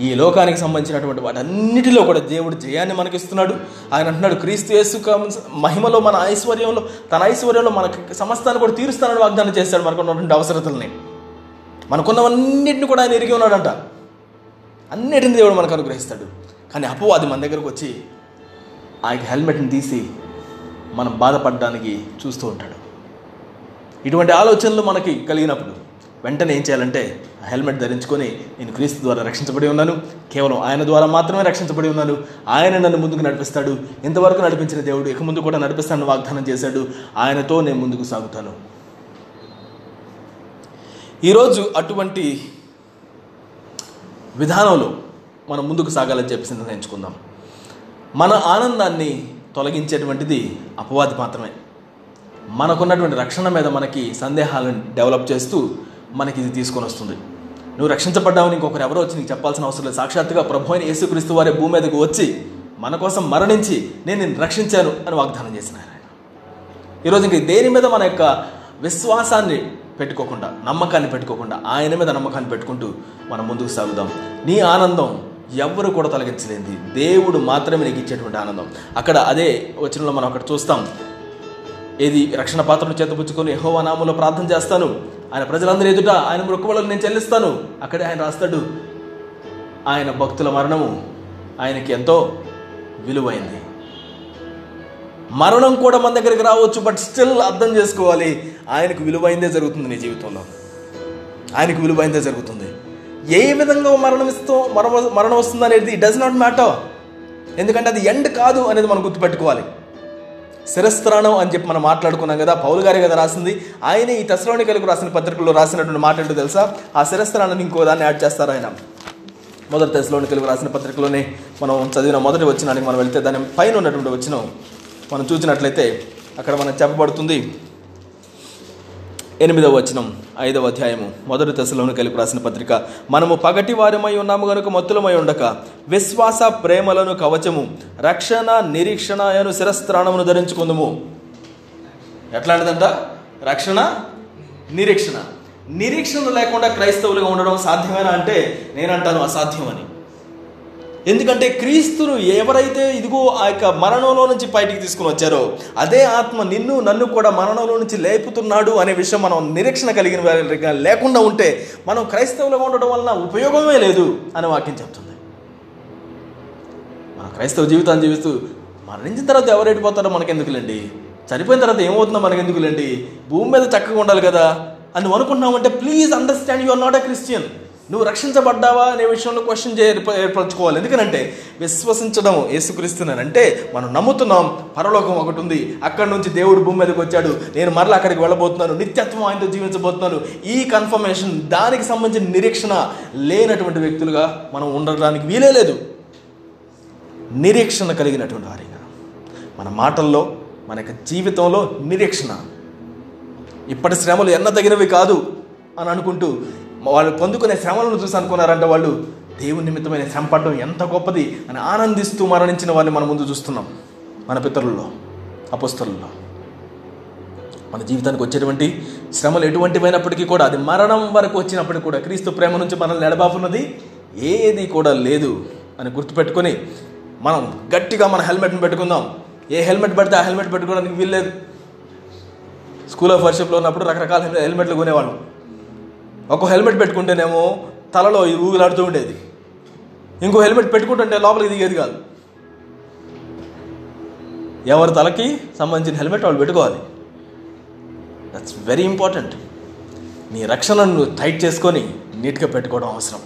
ఈ లోకానికి సంబంధించినటువంటి వాటన్నిటిలో కూడా దేవుడు జయాన్ని మనకిస్తున్నాడు. ఆయన అంటున్నాడు క్రీస్తు యేసు మహిమలో మన ఐశ్వర్యంలో తన ఐశ్వర్యంలో మనకి సమస్తాన్ని కూడా తీరుస్తానని వాగ్దానం చేస్తాడు మనకు ఉన్నటువంటి అవసరతల్ని. మనకున్నవన్నిటిని కూడా ఆయన ఎరిగి ఉన్నాడంట. అన్నిటిని దేవుడు మనకు అనుగ్రహిస్తాడు. కానీ అపవాది మన దగ్గరకు వచ్చి ఆ హెల్మెట్ని తీసి మనం బాధపడడానికి చూస్తూ ఉంటాడు. ఇటువంటి ఆలోచనలు మనకి కలిగినప్పుడు వెంటనే ఏం చేయాలంటే ఆ హెల్మెట్ ధరించుకొని నేను క్రీస్తు ద్వారా రక్షించబడి ఉన్నాను. కేవలం ఆయన ద్వారా మాత్రమే రక్షించబడి ఉన్నాను. ఆయన నన్ను ముందుకు నడిపిస్తాడు. ఇంతవరకు నడిపించిన దేవుడు ఇక ముందు కూడా నడిపిస్తానని వాగ్దానం చేశాడు. ఆయనతో నేను ముందుకు సాగుతాను. ఈరోజు అటువంటి విధానంలో మనం ముందుకు సాగాలని చెప్పేసి నిర్ణయించుకుందాం. మన ఆనందాన్ని తొలగించేటువంటిది అపవాది మాత్రమే. మనకున్నటువంటి రక్షణ మీద మనకి సందేహాలను డెవలప్ చేస్తూ మనకి ఇది తీసుకొని వస్తుంది. నువ్వు రక్షించబడ్డావని ఇంకొకరు ఎవరో వచ్చి నీకు చెప్పాల్సిన అవసరం లేదు. సాక్షాత్తుగా ప్రభు అయిన యేసుక్రీస్తు వారి భూమి మీదకు వచ్చి మన కోసం మరణించి నేను నిన్ను రక్షించాను అని వాగ్దానం చేసిన ఆయన. ఈరోజు ఇంక దేని మీద మన యొక్క విశ్వాసాన్ని పెట్టుకోకుండా నమ్మకాన్ని పెట్టుకోకుండా ఆయన మీద నమ్మకాన్ని పెట్టుకుంటూ మనం ముందుకు సాగుదాం. నీ ఆనందం ఎవ్వరు కూడా తొలగించలేంది దేవుడు మాత్రమే నీకు ఇచ్చేటువంటి ఆనందం. అక్కడ అదే వచనంలో మనం అక్కడ చూస్తాం. ఏది? రక్షణ పాత్రను చేతపుచ్చుకొని యెహోవా నామంలో ప్రార్థన చేస్తాను. ఆయన ప్రజలందరి ఎదుట ఆయన మృక్కుబడులు నేను చెల్లిస్తాను. అక్కడే ఆయన రాస్తాడు. ఆయన భక్తుల మరణము ఆయనకి ఎంతో విలువైంది. మరణం కూడా మన దగ్గరికి రావచ్చు బట్ స్టిల్ అర్థం చేసుకోవాలి ఆయనకు విలువైందే జరుగుతుంది నీ జీవితంలో. ఆయనకు విలువైందే జరుగుతుంది. ఏ విధంగా మరణం ఇస్తాం మరణ మరణం వస్తుంది అనేది డస్ నాట్ మ్యాటర్ ఎందుకంటే అది ఎండ్ కాదు అనేది మనం గుర్తుపెట్టుకోవాలి. శిరస్త్రాణం అని చెప్పి మనం మాట్లాడుకున్నాం కదా పౌలు గారే కదా రాసింది. ఆయన ఈ తెసలోనికలకు రాసిన పత్రికల్లో రాసినటువంటి మాట ఏంటో తెలుసా? ఆ శిరస్త్రాణాన్ని ఇంకో దాన్ని యాడ్ చేస్తారు ఆయన? మొదటి తెలుగు రాసిన పత్రికలోనే మనం చదివిన మొదటి వచ్చినానికి మనం వెళ్తే దాని పైన ఉన్నటువంటి వచ్చిన మనం చూసినట్లయితే అక్కడ మనం చెప్పబడుతుంది. ఎనిమిదవ వచనం ఐదవ అధ్యాయము. మొదటి దశలోను కలిపి రాసిన పత్రిక మనము పగటి వారమై ఉన్నాము గనుక మత్తులమై ఉండక విశ్వాస ప్రేమలను కవచము రక్షణ నిరీక్షణ అను శిరస్త్రాణమును ధరించుకుందుము. ఎట్లాంటిదంట? రక్షణ నిరీక్షణ. నిరీక్షణ లేకుండా క్రైస్తవులుగా ఉండడం సాధ్యమేనా అంటే నేనంటాను అసాధ్యమని. ఎందుకంటే క్రీస్తును ఎవరైతే ఇదిగో ఆ యొక్క మరణంలో నుంచి బయటికి తీసుకుని వచ్చారో అదే ఆత్మ నిన్ను నన్ను కూడా మరణంలో నుంచి లేపుతున్నాడు అనే విషయం మనం నిరీక్షణ కలిగిన వారిగా లేకుండా ఉంటే మనం క్రైస్తవులుగా ఉండడం వలన ఉపయోగమే లేదు అని వాక్యం చెప్తుంది. మన క్రైస్తవ జీవితాన్ని జీవిస్తూ మరణించిన తర్వాత ఎవరైపోతారో మనకెందుకులేండి? చనిపోయిన తర్వాత ఏమవుతుందో మనకెందుకులేండి? భూమి మీద చక్కగా ఉండాలి కదా అని అనుకుంటున్నామంటే please understand you're not a Christian నువ్వు రక్షించబడ్డావా అనే విషయంలో క్వశ్చన్ ఏర్పరచుకోవాలి. ఎందుకంటే విశ్వసించడం ఏసుక్రీస్తున్నాను అంటే మనం నమ్ముతున్నాం పరలోకం ఒకటి ఉంది. అక్కడి నుంచి దేవుడు భూమి మీదకి వచ్చాడు. నేను మరలా అక్కడికి వెళ్ళబోతున్నాను. నిత్యత్వం ఆయనతో జీవించబోతున్నాను. ఈ కన్ఫర్మేషన్ దానికి సంబంధించిన నిరీక్షణ లేనటువంటి వ్యక్తులుగా మనం ఉండడానికి వీలే లేదు. నిరీక్షణ కలిగినటువంటి వారిగా. మన మాటల్లో మన యొక్క జీవితంలో నిరీక్షణ. ఇప్పటి శ్రమలు ఎన్న తగినవి కాదు అని అనుకుంటూ వాళ్ళు పొందుకునే శ్రమలను చూసి అనుకున్నారంటే వాళ్ళు దేవుని నిమిత్తమైన శ్రమ పడడం ఎంత గొప్పది అని ఆనందిస్తూ మరణించిన వారిని మన ముందు చూస్తున్నాం. మన పితరుల్లో అపుస్తలలో మన జీవితానికి వచ్చేటువంటి శ్రమలు ఎటువంటివైనప్పటికీ కూడా అది మరణం వరకు వచ్చినప్పటికీ కూడా క్రీస్తు ప్రేమ నుంచి మనల్ని ఎడబాపున్నది ఏది కూడా లేదు అని గుర్తుపెట్టుకొని మనం గట్టిగా మన హెల్మెట్ని పెట్టుకుందాం. ఏ హెల్మెట్ పెడితే ఆ హెల్మెట్ పెట్టుకోవడానికి వీల్లేదు. స్కూల్ ఆఫ్ వర్షిప్లో ఉన్నప్పుడు రకరకాల హెల్మెట్లు కొనేవాళ్ళం. ఒక హెల్మెట్ పెట్టుకుంటేనేమో తలలో ఇది ఊగిలాడుతూ ఉండేది. ఇంకో హెల్మెట్ పెట్టుకుంటుంటే లోపలికి దిగేది కాదు. ఎవరి తలకి సంబంధించిన హెల్మెట్ వాళ్ళు పెట్టుకోవాలి. దట్స్ వెరీ ఇంపార్టెంట్ నీ రక్షణను నువ్వు టైట్ చేసుకొని నీట్గా పెట్టుకోవడం అవసరం.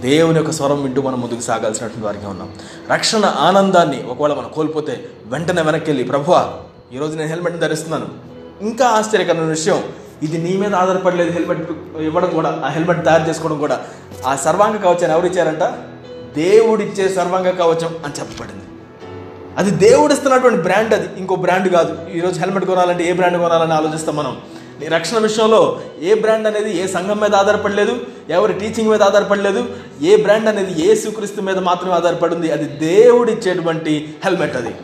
దేవుని యొక్క స్వరం వింటూ మనం ముందుకు సాగాల్సినటువంటి వారిగా ఉన్నాం. రక్షణ ఆనందాన్ని ఒకవేళ మనం కోల్పోతే వెంటనే వెనక్కి వెళ్ళి ప్రభువా ఈరోజు నేను హెల్మెట్ ధరిస్తున్నాను. ఇంకా ఆశ్చర్యకరమైన విషయం ఇది నీ మీద ఆధారపడలేదు హెల్మెట్ ఇవ్వడం కూడా ఆ హెల్మెట్ తయారు చేసుకోవడం కూడా. ఆ సర్వాంగ కవచాన్ని ఎవరు ఇచ్చారంట? దేవుడిచ్చే సర్వాంగ కవచం అని చెప్పబడింది. అది దేవుడు ఇస్తున్నటువంటి బ్రాండ్ అది ఇంకో బ్రాండ్ కాదు. ఈరోజు హెల్మెట్ కొనాలంటే ఏ బ్రాండ్ కొనాలని ఆలోచిస్తాం మనం? నీ రక్షణ విషయంలో ఏ బ్రాండ్ అనేది ఏ సంఘం మీద ఆధారపడలేదు ఎవరి టీచింగ్ మీద ఆధారపడలేదు ఏ బ్రాండ్ అనేది ఏ సుక్రీస్తు మీద మాత్రమే ఆధారపడింది అది దేవుడిచ్చేటువంటి హెల్మెట్ అది.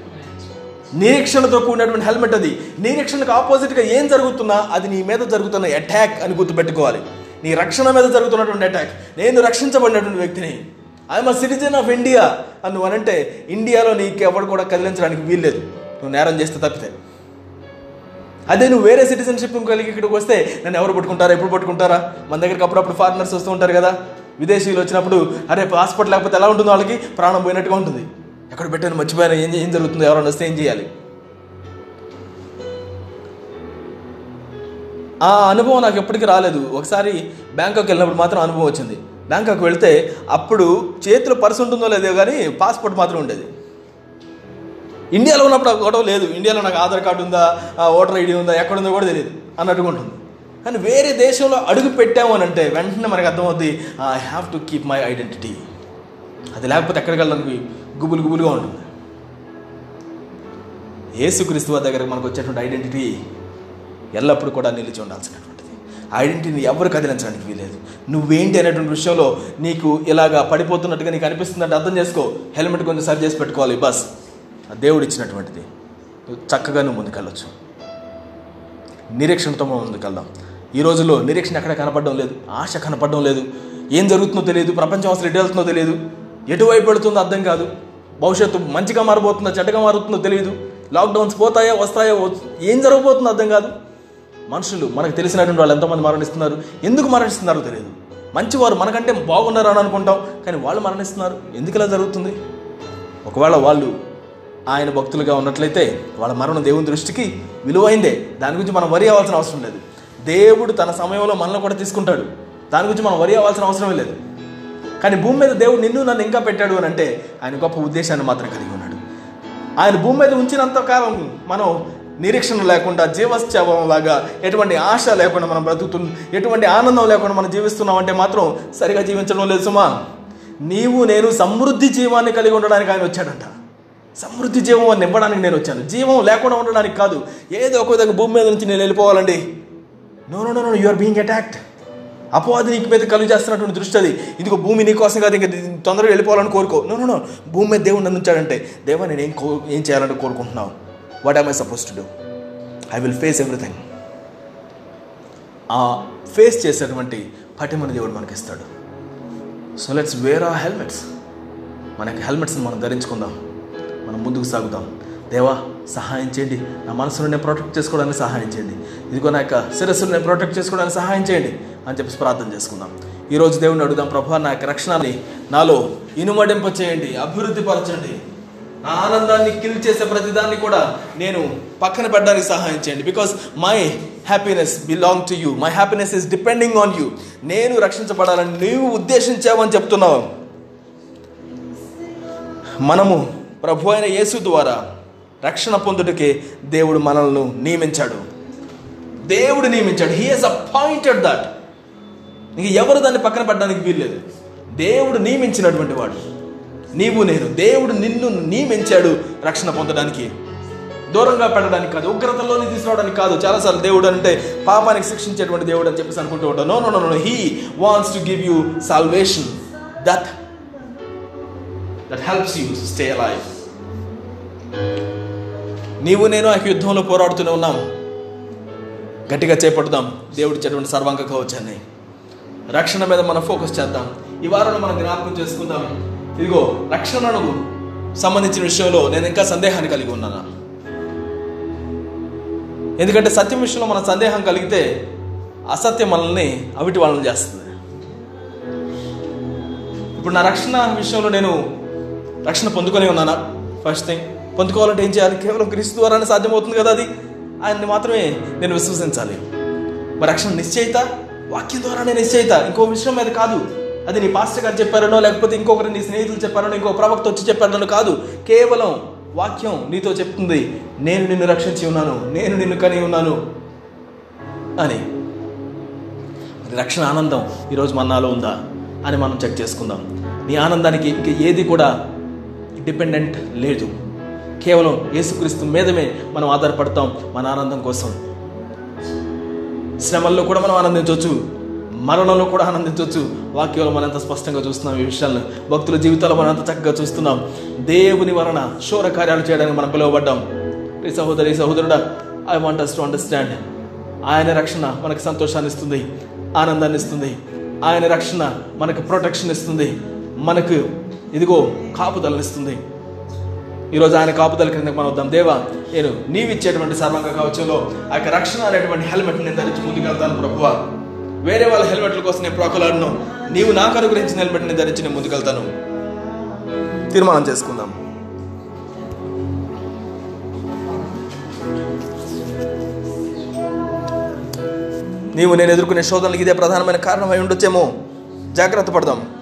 నిరీక్షణతో కూడినటువంటి హెల్మెట్ అది. నిరీక్షణకు ఆపోజిట్గా ఏం జరుగుతున్నా అది నీ మీద జరుగుతున్న అటాక్ అని గుర్తుపెట్టుకోవాలి. నీ రక్షణ మీద జరుగుతున్నటువంటి అటాక్ నేను రక్షించబడినటువంటి వ్యక్తిని. I'm a citizen of India అని నువ్వు అంటే ఇండియాలో నీకు ఎవరు కూడా కదిలించడానికి వీల్లేదు. నువ్వు నేరం చేస్తే తప్పితే. అదే నువ్వు వేరే సిటిజన్షిప్ కలిగి ఇక్కడికి వస్తే నన్ను ఎవరు పట్టుకుంటారా? ఎప్పుడు పట్టుకుంటారా? మన దగ్గరికి అప్పుడప్పుడు ఫారినర్స్ వస్తూ ఉంటారు కదా. విదేశీయులు వచ్చినప్పుడు అరే పాస్పోర్ట్ లేకపోతే ఎలా ఉంటుందో వాళ్ళకి? ప్రాణం పోయినట్టుగా ఉంటుంది. ఎక్కడ పెట్టాను మర్చిపోయాను ఏం ఏం జరుగుతుందో ఎవరైనా వస్తే ఏం చేయాలి? ఆ అనుభవం నాకు ఎప్పటికీ రాలేదు. ఒకసారి బ్యాంకాక్ వెళ్ళినప్పుడు మాత్రం అనుభవం వచ్చింది. బ్యాంకాక్ వెళ్తే అప్పుడు చేతిలో పర్సు ఉంటుందో లేదో కానీ పాస్పోర్ట్ మాత్రం ఉండేది. ఇండియాలో ఉన్నప్పుడు గొడవ లేదు. ఇండియాలో నాకు ఆధార్ కార్డు ఉందా? ఓటర్ ఐడి ఉందా? ఎక్కడ ఉందో కూడా తెలియదు. అన్నట్టుగా ఉంటుంది. కానీ వేరే దేశంలో అడుగు పెట్టాము అని అంటే వెంటనే మనకు అర్థమవుతుంది I have to keep my identity అది లేకపోతే ఎక్కడికి వెళ్ళడానికి గుబులు గుబులుగా ఉంటుంది. యేసుక్రీస్తు వారి దగ్గర మనకు వచ్చేటువంటి ఐడెంటిటీ ఎల్లప్పుడూ కూడా నిలిచి ఉండాల్సినటువంటిది. ఐడెంటిటీని ఎవరు కదిలించడానికి వీలేదు నువ్వేంటి అనేటువంటి విషయంలో నీకు ఇలాగా పడిపోతున్నట్టుగా నీకు అనిపిస్తుందంటే అర్థం చేసుకో. హెల్మెట్ కొంచెం సరి చేసి పెట్టుకోవాలి బస్. దేవుడు ఇచ్చినటువంటిది చక్కగా నువ్వు ముందుకెళ్ళొచ్చు. నిరీక్షణతో మనం ముందుకెళ్దాం. ఈ రోజుల్లో నిరీక్షణ ఎక్కడ కనపడడం లేదు? ఆశ కనపడడం లేదు. ఏం జరుగుతుందో తెలియదు. ప్రపంచం అసలు ఎటు వెళ్తుందో తెలియదు. ఎటువైపు వెళుతుందో అర్థం కాదు. భవిష్యత్తు మంచిగా మారిపోతుందో చెడ్డగా మారుతుందో తెలియదు లాక్డౌన్స్ పోతాయో వస్తాయో ఏం జరగబోతుందో అర్థం కాదు. మనుషులు మనకు తెలిసినటువంటి వాళ్ళు ఎంతమంది మరణిస్తున్నారు. ఎందుకు మరణిస్తున్నారో తెలియదు. మంచివారు మనకంటే బాగున్నారు అని అనుకుంటాం కానీ వాళ్ళు మరణిస్తున్నారు. ఎందుకు ఇలా జరుగుతుంది? ఒకవేళ వాళ్ళు ఆయన భక్తులుగా ఉన్నట్లయితే వాళ్ళ మరణం దేవుని దృష్టికి విలువైందే. దాని గురించి మనం వరి అవ్వాల్సిన అవసరం లేదు. దేవుడు తన సమయంలో మనల్ని కూడా తీసుకుంటాడు. దాని గురించి మనం వరి అవ్వాల్సిన అవసరమే లేదు. కానీ భూమి మీద దేవుడు నిన్ను నన్ను ఇంకా పెట్టాడు అని అంటే ఆయన గొప్ప ఉద్దేశాన్ని మాత్రం కలిగి ఉన్నాడు. ఆయన భూమి మీద ఉంచినంత కాలం మనం నిరీక్షణ లేకుండా జీవశ్చవం లాగా ఎటువంటి ఆశ లేకుండా మనం బ్రతుకుతు ఎటువంటి ఆనందం లేకుండా మనం జీవిస్తున్నామంటే మాత్రం సరిగా జీవించడం లేదు సుమా. నీవు నేను సమృద్ధి జీవాన్ని కలిగి ఉండడానికి ఆయన వచ్చాడంట. సమృద్ధి జీవం అని ఇవ్వడానికి నేను వచ్చాను. జీవం లేకుండా ఉండడానికి కాదు. ఏదో ఒక విధంగా భూమి మీద నుంచి నేను వెళ్ళిపోవాలండి. No no no you are being attacked అపవాది నీకు మీద కలుగు చేస్తున్నటువంటి దృష్టి అది. ఇదిగో భూమి నీకోసం కాదు ఇంకా తొందరగా వెళ్ళిపోవాలని కోరుకో. నో నో భూమి మీద దేవుడు నన్ను ఉంచాడంటే దేవా నేను ఏం కో ఏం చేయాలని కోరుకుంటున్నావు? What I'm I suppose to do I will face everything ఆ ఫేస్ చేసేటువంటి పటిమని దేవుడు మనకి ఇస్తాడు సో లెట్స్ వేర్ ఆ హెల్మెట్స్ మనకి హెల్మెట్స్ని మనం ధరించుకుందాం. మనం ముందుకు సాగుదాం. దేవా సహాయం చేయండి. నా మనసును నేను ప్రొటెక్ట్ చేసుకోవడానికి సహాయం చేయండి. ఇదిగో నా యొక్క శిరస్సును నేను ప్రొటెక్ట్ చేసుకోవడానికి సహాయం చేయండి అని చెప్పి ప్రార్థన చేసుకుందాం. ఈరోజు దేవుడిని అడుగుదాం ప్రభా నా యొక్క రక్షణని నాలో ఇనుమడింప చేయండి అభివృద్ధి పరచండి. నా ఆనందాన్ని కిల్ చేసే ప్రతిదాన్ని కూడా నేను పక్కన పెట్టడానికి సహాయం చేయండి. Because my happiness belong to you my happiness is depending on you నేను రక్షించబడాలని నీవు ఉద్దేశించావని చెప్తున్నావు. మనము ప్రభు అయిన యేసు ద్వారా రక్షణ పొందుటకే దేవుడు మనల్ని నియమించాడు. దేవుడు నియమించాడు. హీ హెస్ అపాయింటెడ్ దట్ ఇంక ఎవరు దాన్ని పక్కన పెట్టడానికి వీల్లేదు. దేవుడు నియమించినటువంటి వాడు. నీవు నేను. దేవుడు నిన్ను నియమించాడు రక్షణ పొందడానికి. దూరంగా పెట్టడానికి కాదు. ఉగ్రతలోని తీసుకురావడానికి కాదు. చాలాసార్లు దేవుడు అంటే పాపానికి శిక్షించేటువంటి దేవుడు అని చెప్పేసి అనుకుంటూ ఉంటాను no no no no he wants to give you salvation that that helps you stay life నీవు నేను ఆ యుద్ధంలో పోరాడుతూనే ఉన్నాం గట్టిగా చేపడుదాం దేవుడి చెట్టు సర్వాంగ కవచాన్ని. రక్షణ మీద మనం ఫోకస్ చేద్దాం. ఈ వారంలో మనం జ్ఞాపకం చేసుకుందాం. ఇదిగో రక్షణను సంబంధించిన విషయంలో నేను ఇంకా సందేహాన్ని కలిగి ఉన్నాను? ఎందుకంటే సత్యం విషయంలో మన సందేహం కలిగితే అసత్యం మనల్ని అవిటి వాళ్ళని చేస్తుంది. ఇప్పుడు నా రక్షణ విషయంలో నేను రక్షణ పొందుకొని ఉన్నానా? ఫస్ట్ థింగ్ పొందుకోవాలంటే ఏం చేయాలి? కేవలం క్రీస్తు ద్వారానే సాధ్యమవుతుంది కదా అది? ఆయన్ని మాత్రమే నేను విశ్వసించాలి. మరి రక్షణ నిశ్చయిత? వాక్యం ద్వారానే నిశ్చయిత. ఇంకో విషయం మీద కాదు. అది నీ పాస్టర్ గారు చెప్పారనో లేకపోతే ఇంకొకరు నీ స్నేహితులు చెప్పారనో ఇంకో ప్రవక్త వచ్చి చెప్పారనో కాదు. కేవలం వాక్యం నీతో చెప్తుంది. నేను నిన్ను రక్షించి ఉన్నాను. నేను నిన్ను కని ఉన్నాను. అని. రక్షణ ఆనందం ఈరోజు మన్నాలో ఉందా? అని మనం చెక్ చేసుకుందాం. నీ ఆనందానికి ఇంక ఏది కూడా డిపెండెంట్ లేదు. కేవలం యేసుక్రీస్తు మీదమే మనం ఆధారపడతాం మన ఆనందం కోసం. శ్రమల్లో కూడా మనం ఆనందించవచ్చు మరణంలో కూడా ఆనందించవచ్చు. వాక్యంలో మనం ఎంత స్పష్టంగా చూస్తున్నాం ఈ విషయాలను. భక్తుల జీవితాలు మనం ఎంత చక్కగా చూస్తున్నాం. దేవుని వలన శోర కార్యాలు చేయడానికి మనం పిలువబడ్డాం. ఈ సహోదరి సహోదరుడా I want us to understand ఆయన రక్షణ మనకు సంతోషాన్ని ఇస్తుంది ఆనందాన్ని ఇస్తుంది. ఆయన రక్షణ మనకు ప్రొటెక్షన్ ఇస్తుంది మనకు ఇదిగో కాపుదలనిస్తుంది ఇస్తుంది. ఈరోజు ఆయన కాపుదల క్రింద మనం వద్దాం. దేవా నేను నీవిచ్చేటువంటి సర్వంగ కవచంలో ఆ యొక్క రక్షణ అనేటువంటి హెల్మెట్ నేను ధరించి ముందుకెళ్తాను ప్రభువ. వేరే వాళ్ళ హెల్మెట్ల కోసం నేను ప్రోకలాడను. నీవు నాకు అనుగ్రహించిన హెల్మెట్ నేను ధరించి నేను ముందుకెళ్తాను తీర్మానం చేసుకుందాం. నీవు నేను ఎదుర్కొనే శోధనలకు ఇదే ప్రధానమైన కారణమై ఉండొచ్చేమో. జాగ్రత్త పడదాం.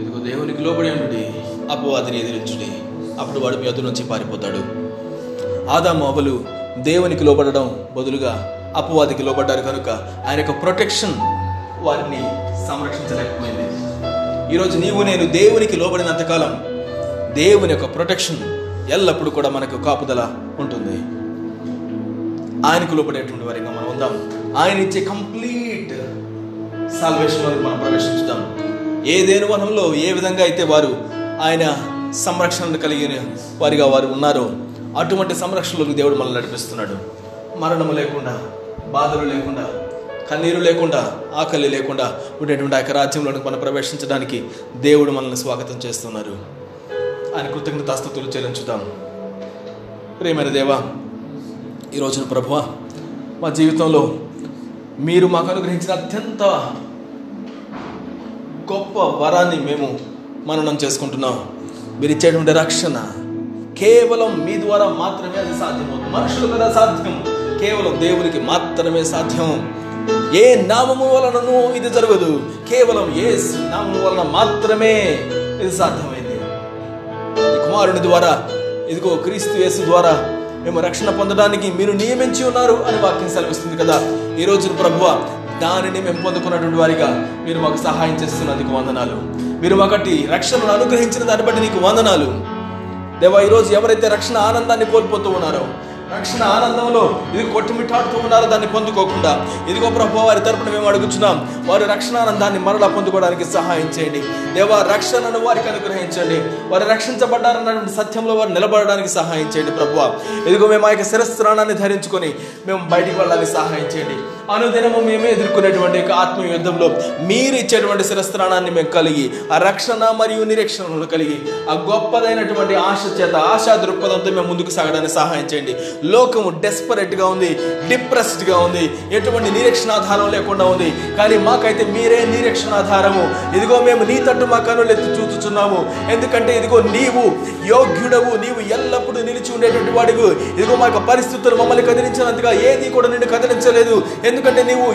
ఇదిగో దేవునికి లోబడి ఉండి అపవాదిని ఎదిరించుడి. అప్పుడు వాడు మీ నుంచి పారిపోతాడు. ఆదాము అవలు దేవునికి లోబడడం బదులుగా అపవాదికి లోబడ్డారు కనుక ఆయన యొక్క ప్రొటెక్షన్ వారిని సంరక్షించలేకపోయింది. ఈరోజు నీవు నేను దేవునికి లోబడినంతకాలం దేవుని యొక్క ప్రొటెక్షన్ ఎల్లప్పుడూ కూడా మనకు కాపుదల ఉంటుంది. ఆయనకు లోపడేటువంటి వారిగా మనం ఉందాం. ఆయన ఇచ్చే కంప్లీట్ సాల్వేషన్లోకి మనం ప్రవేశించుదాం. దేని వనంలో ఏ విధంగా అయితే వారు ఆయన సంరక్షణను కలిగిన వారిగా వారు ఉన్నారో అటువంటి సంరక్షణలోకి దేవుడు మనల్ని నడిపిస్తున్నాడు. మరణము లేకుండా బాధలు లేకుండా కన్నీరు లేకుండా ఆకలి లేకుండా ఉండేటువంటి ఆ యొక్క రాజ్యంలోకి మనం ప్రవేశించడానికి దేవుడు మనల్ని స్వాగతం చేస్తున్నారు. ఆయన కృతజ్ఞతాస్తుతులు చెల్లించుదాం. ప్రేమైన దేవా ఈ రోజున ప్రభువ మా జీవితంలో మీరు మాకు అనుగ్రహించిన అత్యంత గొప్ప వరాన్ని మేము మననం చేసుకుంటున్నాం. మీరు ఇచ్చేటువంటి రక్షణ కేవలం మీ ద్వారా మాత్రమే అది సాధ్యమవుతుంది. మనుషులు కదా సాధ్యం. కేవలం దేవునికి మాత్రమే సాధ్యం. ఏ నామము వలనను ఇది జరగదు. కేవలం ఏ నామము వలన మాత్రమే ఇది సాధ్యమైంది. కుమారుని ద్వారా ఇదిగో క్రీస్తు యేసు ద్వారా మేము రక్షణ పొందడానికి మీరు నియమించి ఉన్నారు అని వాక్యం సెలవిస్తుంది కదా. ఈ రోజున ప్రభువ దానిని మేము పొందుకున్నటువంటి వారిగా మీరు మాకు సహాయం చేస్తున్నందుకు వందనాలు. మీరు మాకటి రక్షణను అనుగ్రహించిన దాన్ని బట్టి నీకు వందనాలు. దేవా ఈరోజు ఎవరైతే రక్షణ ఆనందాన్ని కోల్పోతూ ఉన్నారో రక్షణ ఆనందంలో ఇది కొట్టుమిట్టాడుతూ ఉన్నారో దాన్ని పొందుకోకుండా. ఇదిగో ప్రభు వారి తరపున మేము అడుగుచున్నాం వారి రక్షణ ఆనందాన్ని మరలా పొందుకోవడానికి సహాయం చేయండి. దేవా రక్షణను వారికి అనుగ్రహించండి. వారు రక్షించబడ్డారన్న సత్యంలో వారు నిలబడడానికి సహాయం చేయండి ప్రభు ఇదిగో మేము ఆ యొక్క శిరస్త్రాణాన్ని ధరించుకొని మేము బయటికి వెళ్ళడానికి సహాయం చేయండి. అనుదినము మేమే ఎదుర్కొనేటువంటి యొక్క ఆత్మ యుద్ధంలో మీరు ఇచ్చేటువంటి శిరస్త్రాణాన్ని మేము కలిగి ఆ రక్షణ మరియు నిరీక్షణను కలిగి ఆ గొప్పదైనటువంటి ఆశ చేత ఆశా దృక్పథంతో మేము ముందుకు సాగడానికి సహాయం చేయండి. లోకము డెస్పరేట్గా ఉంది డిప్రెస్డ్గా ఉంది ఎటువంటి నిరీక్షణ ఆధారం లేకుండా ఉంది. కానీ మాకైతే మీరే నిరీక్షణ ఆధారము ఇదిగో మేము నీ తట్టు మా కనులు ఎత్తి చూచుచున్నాము. ఎందుకంటే ఇదిగో నీవు యోగ్యుడవు నీవు ఎల్లప్పుడూ నిలిచి ఉండేటువంటి వాడివు. ఇదిగో మా యొక్క పరిస్థితులు మమ్మల్ని కదిలించినంతగా ఏది కూడా నిన్ను కదిలించలేదు. ఎందుకంటే నీవు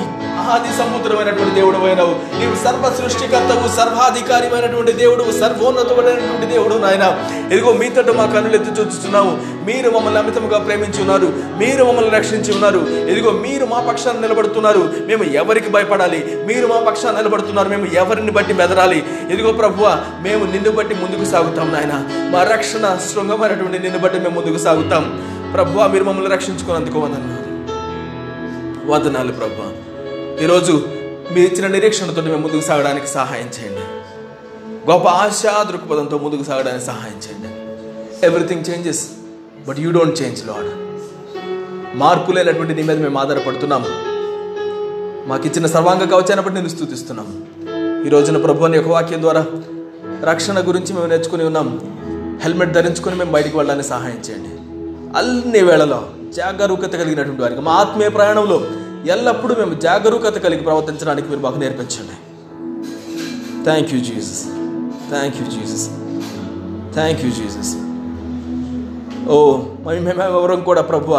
ఆది సముద్రమైనటువంటి దేవుడు అయినావు నీవు సర్వ సృష్టికర్తవు సర్వాధికారిమైనటువంటి దేవుడు సర్వోన్నతమైనటువంటి దేవుడు నాయన. ఇదిగో మీతోటి మా కన్నులు ఎత్తి చూస్తున్నాము మీరు మమ్మల్ని అమితముగా ప్రేమించి ఉన్నారు. మీరు మమ్మల్ని రక్షించి ఉన్నారు. ఇదిగో మీరు మా పక్షాన్ని నిలబడుతున్నారు. మేము ఎవరికి భయపడాలి? మీరు మా పక్షాన్ని నిలబడుతున్నారు. మేము ఎవరిని బట్టి బెదరాలి? ఇదిగో ప్రభువ మేము నిన్ను బట్టి ముందుకు సాగుతాం నాయన. మా రక్షణ శృంగమైనటువంటి నిన్ను బట్టి మేము ముందుకు సాగుతాం. ప్రభువ మీరు మమ్మల్ని రక్షించుకున్నందుకు వందన్నా వదనాలు ప్రభు. ఈరోజు మీరు ఇచ్చిన నిరీక్షణతో మేము ముందుకు సాగడానికి సహాయం చేయండి. గొప్ప ఆశా దృక్పథంతో ముందుకు సాగడానికి సహాయం చేయండి. Everything changes but you don't change Lord మార్పు లేనటువంటి నీ మీద మేము ఆధారపడుతున్నాము. మాకు ఇచ్చిన సర్వాంగ కవచాన్ని బట్టి నేను స్థుతిస్తున్నాము. ఈ రోజున ప్రభుని యొక్క వాక్యం ద్వారా రక్షణ గురించి మేము నేర్చుకుని ఉన్నాం. హెల్మెట్ ధరించుకొని మేము బయటికి వెళ్ళడానికి సహాయం చేయండి. అన్ని వేళలో జాగరూకత కలిగినటువంటి వారికి మా ఆత్మీయ ప్రయాణంలో ఎల్లప్పుడూ మేము జాగరూకత కలిగి ప్రవర్తించడానికి మీరు మాకు నేర్పించండి. Thank you Jesus thank you Jesus thank you Jesus ఓ మరి మేము ఎవరం కూడా ప్రభు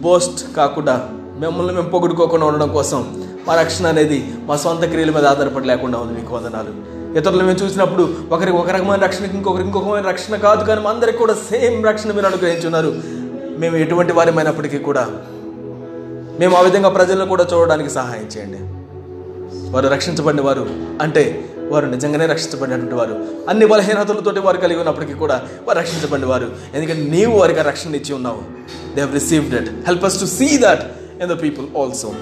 బోస్ట్ కాకుండా మిమ్మల్ని మేము పొగుడుకోకుండా ఉండడం కోసం మా రక్షణ అనేది మా సొంత క్రియల మీద ఆధారపడి లేకుండా ఉంది మీకు వందనాలు. ఇతరులు మేము చూసినప్పుడు ఒకరికి ఒక రకమైన రక్షణ ఇంకొకరికి ఇంకొకమైన రక్షణ కాదు కానీ అందరికీ అందరికి కూడా సేమ్ రక్షణ మీరు అనుగ్రహించున్నారు మేము ఎటువంటి వారమైనప్పటికీ కూడా మేము ఆ విధంగా ప్రజలను కూడా చూడడానికి సహాయం చేయండి. వారు రక్షించబడిన వారు అంటే వారు నిజంగానే రక్షించబడినటువంటి వారు. అన్ని బలహీనతలతోటి వారు కలిగి ఉన్నప్పటికీ కూడా వారు రక్షించబడిన వారు. ఎందుకంటే నీవు వారికి రక్షణ ఇచ్చి ఉన్నావు. They have received it help us to see that in the people also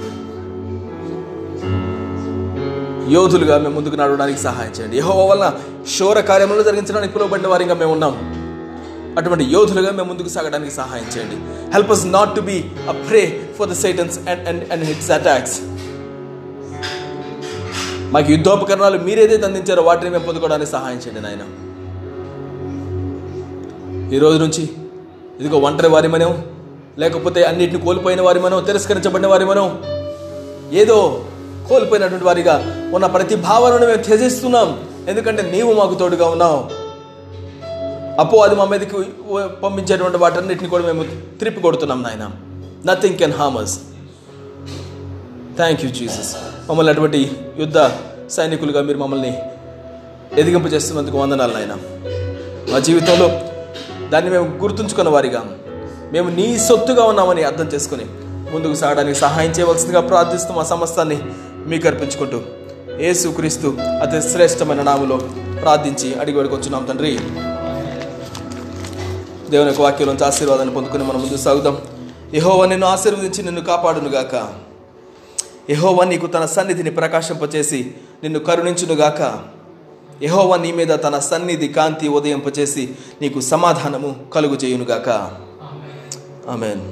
యోధులుగా మేము ముందుకు నడవడానికి సహాయం చేయండి. యహో వల్ల శోర కార్యములు జరిగించడానికి పిలువబడిన వారిగా మేము ఉన్నాం. అటువంటి యోధులుగా మేము ముందుకు సాగడానికి సహాయం చేయండి. Help us not to be a prey for the satans and and and hits attacks మాకు యుద్ధోపకరణాలు మీరేదైతే అందించారో వాటిని మేము పొందుకోవడానికి సహాయం చేయండి నాయన. ఈ రోజు నుంచి ఇదిగో ఒంటరి వారి మనం లేకపోతే అన్నిటిని కోల్పోయిన వారి మనం తిరస్కరించబడిన వారి మనం ఏదో కోల్పోయినటువంటి వారిగా ఉన్న ప్రతి భావనను మేము త్యజిస్తున్నాం. ఎందుకంటే నీవు మాకు తోడుగా ఉన్నావు. అపో అది మా మీదకి పంపించేటువంటి వాటన్నిటిని కూడా మేము త్రిప్పి కొడుతున్నాం నాయన. Nothing can hammers thank you Jesus మమ్మల్ని అటువంటి యుద్ధ సైనికులుగా మీరు మమ్మల్ని ఎదిగింపు చేస్తున్నందుకు వందనాలు నాయన. మా జీవితంలో దాన్ని మేము గుర్తుంచుకున్న వారిగా మేము నీ సొత్తుగా ఉన్నామని అర్థం చేసుకుని ముందుకు సాగడానికి సహాయం చేయవలసిందిగా ప్రార్థిస్తూ మా సమస్తాన్ని మీకు అర్పించుకుంటూ ఏసుక్రీస్తు అతి శ్రేష్టమైన నాములో ప్రార్థించి అడిగి వేడుకొచ్చున్నాం తండ్రి. దేవుని యొక్క వాక్యంలోంచి ఆశీర్వాదాన్ని పొందుకుని మనం ముందుకు సాగుదాం. యహోవా నిన్ను ఆశీర్వదించి నిన్ను కాపాడునుగాక. యహోవా నీకు తన సన్నిధిని ప్రకాశింపచేసి నిన్ను కరుణించునుగాక. యహోవా నీ మీద తన సన్నిధి కాంతి ఉదయింపచేసి నీకు సమాధానము కలుగు చేయునుగాక ఆమెన్.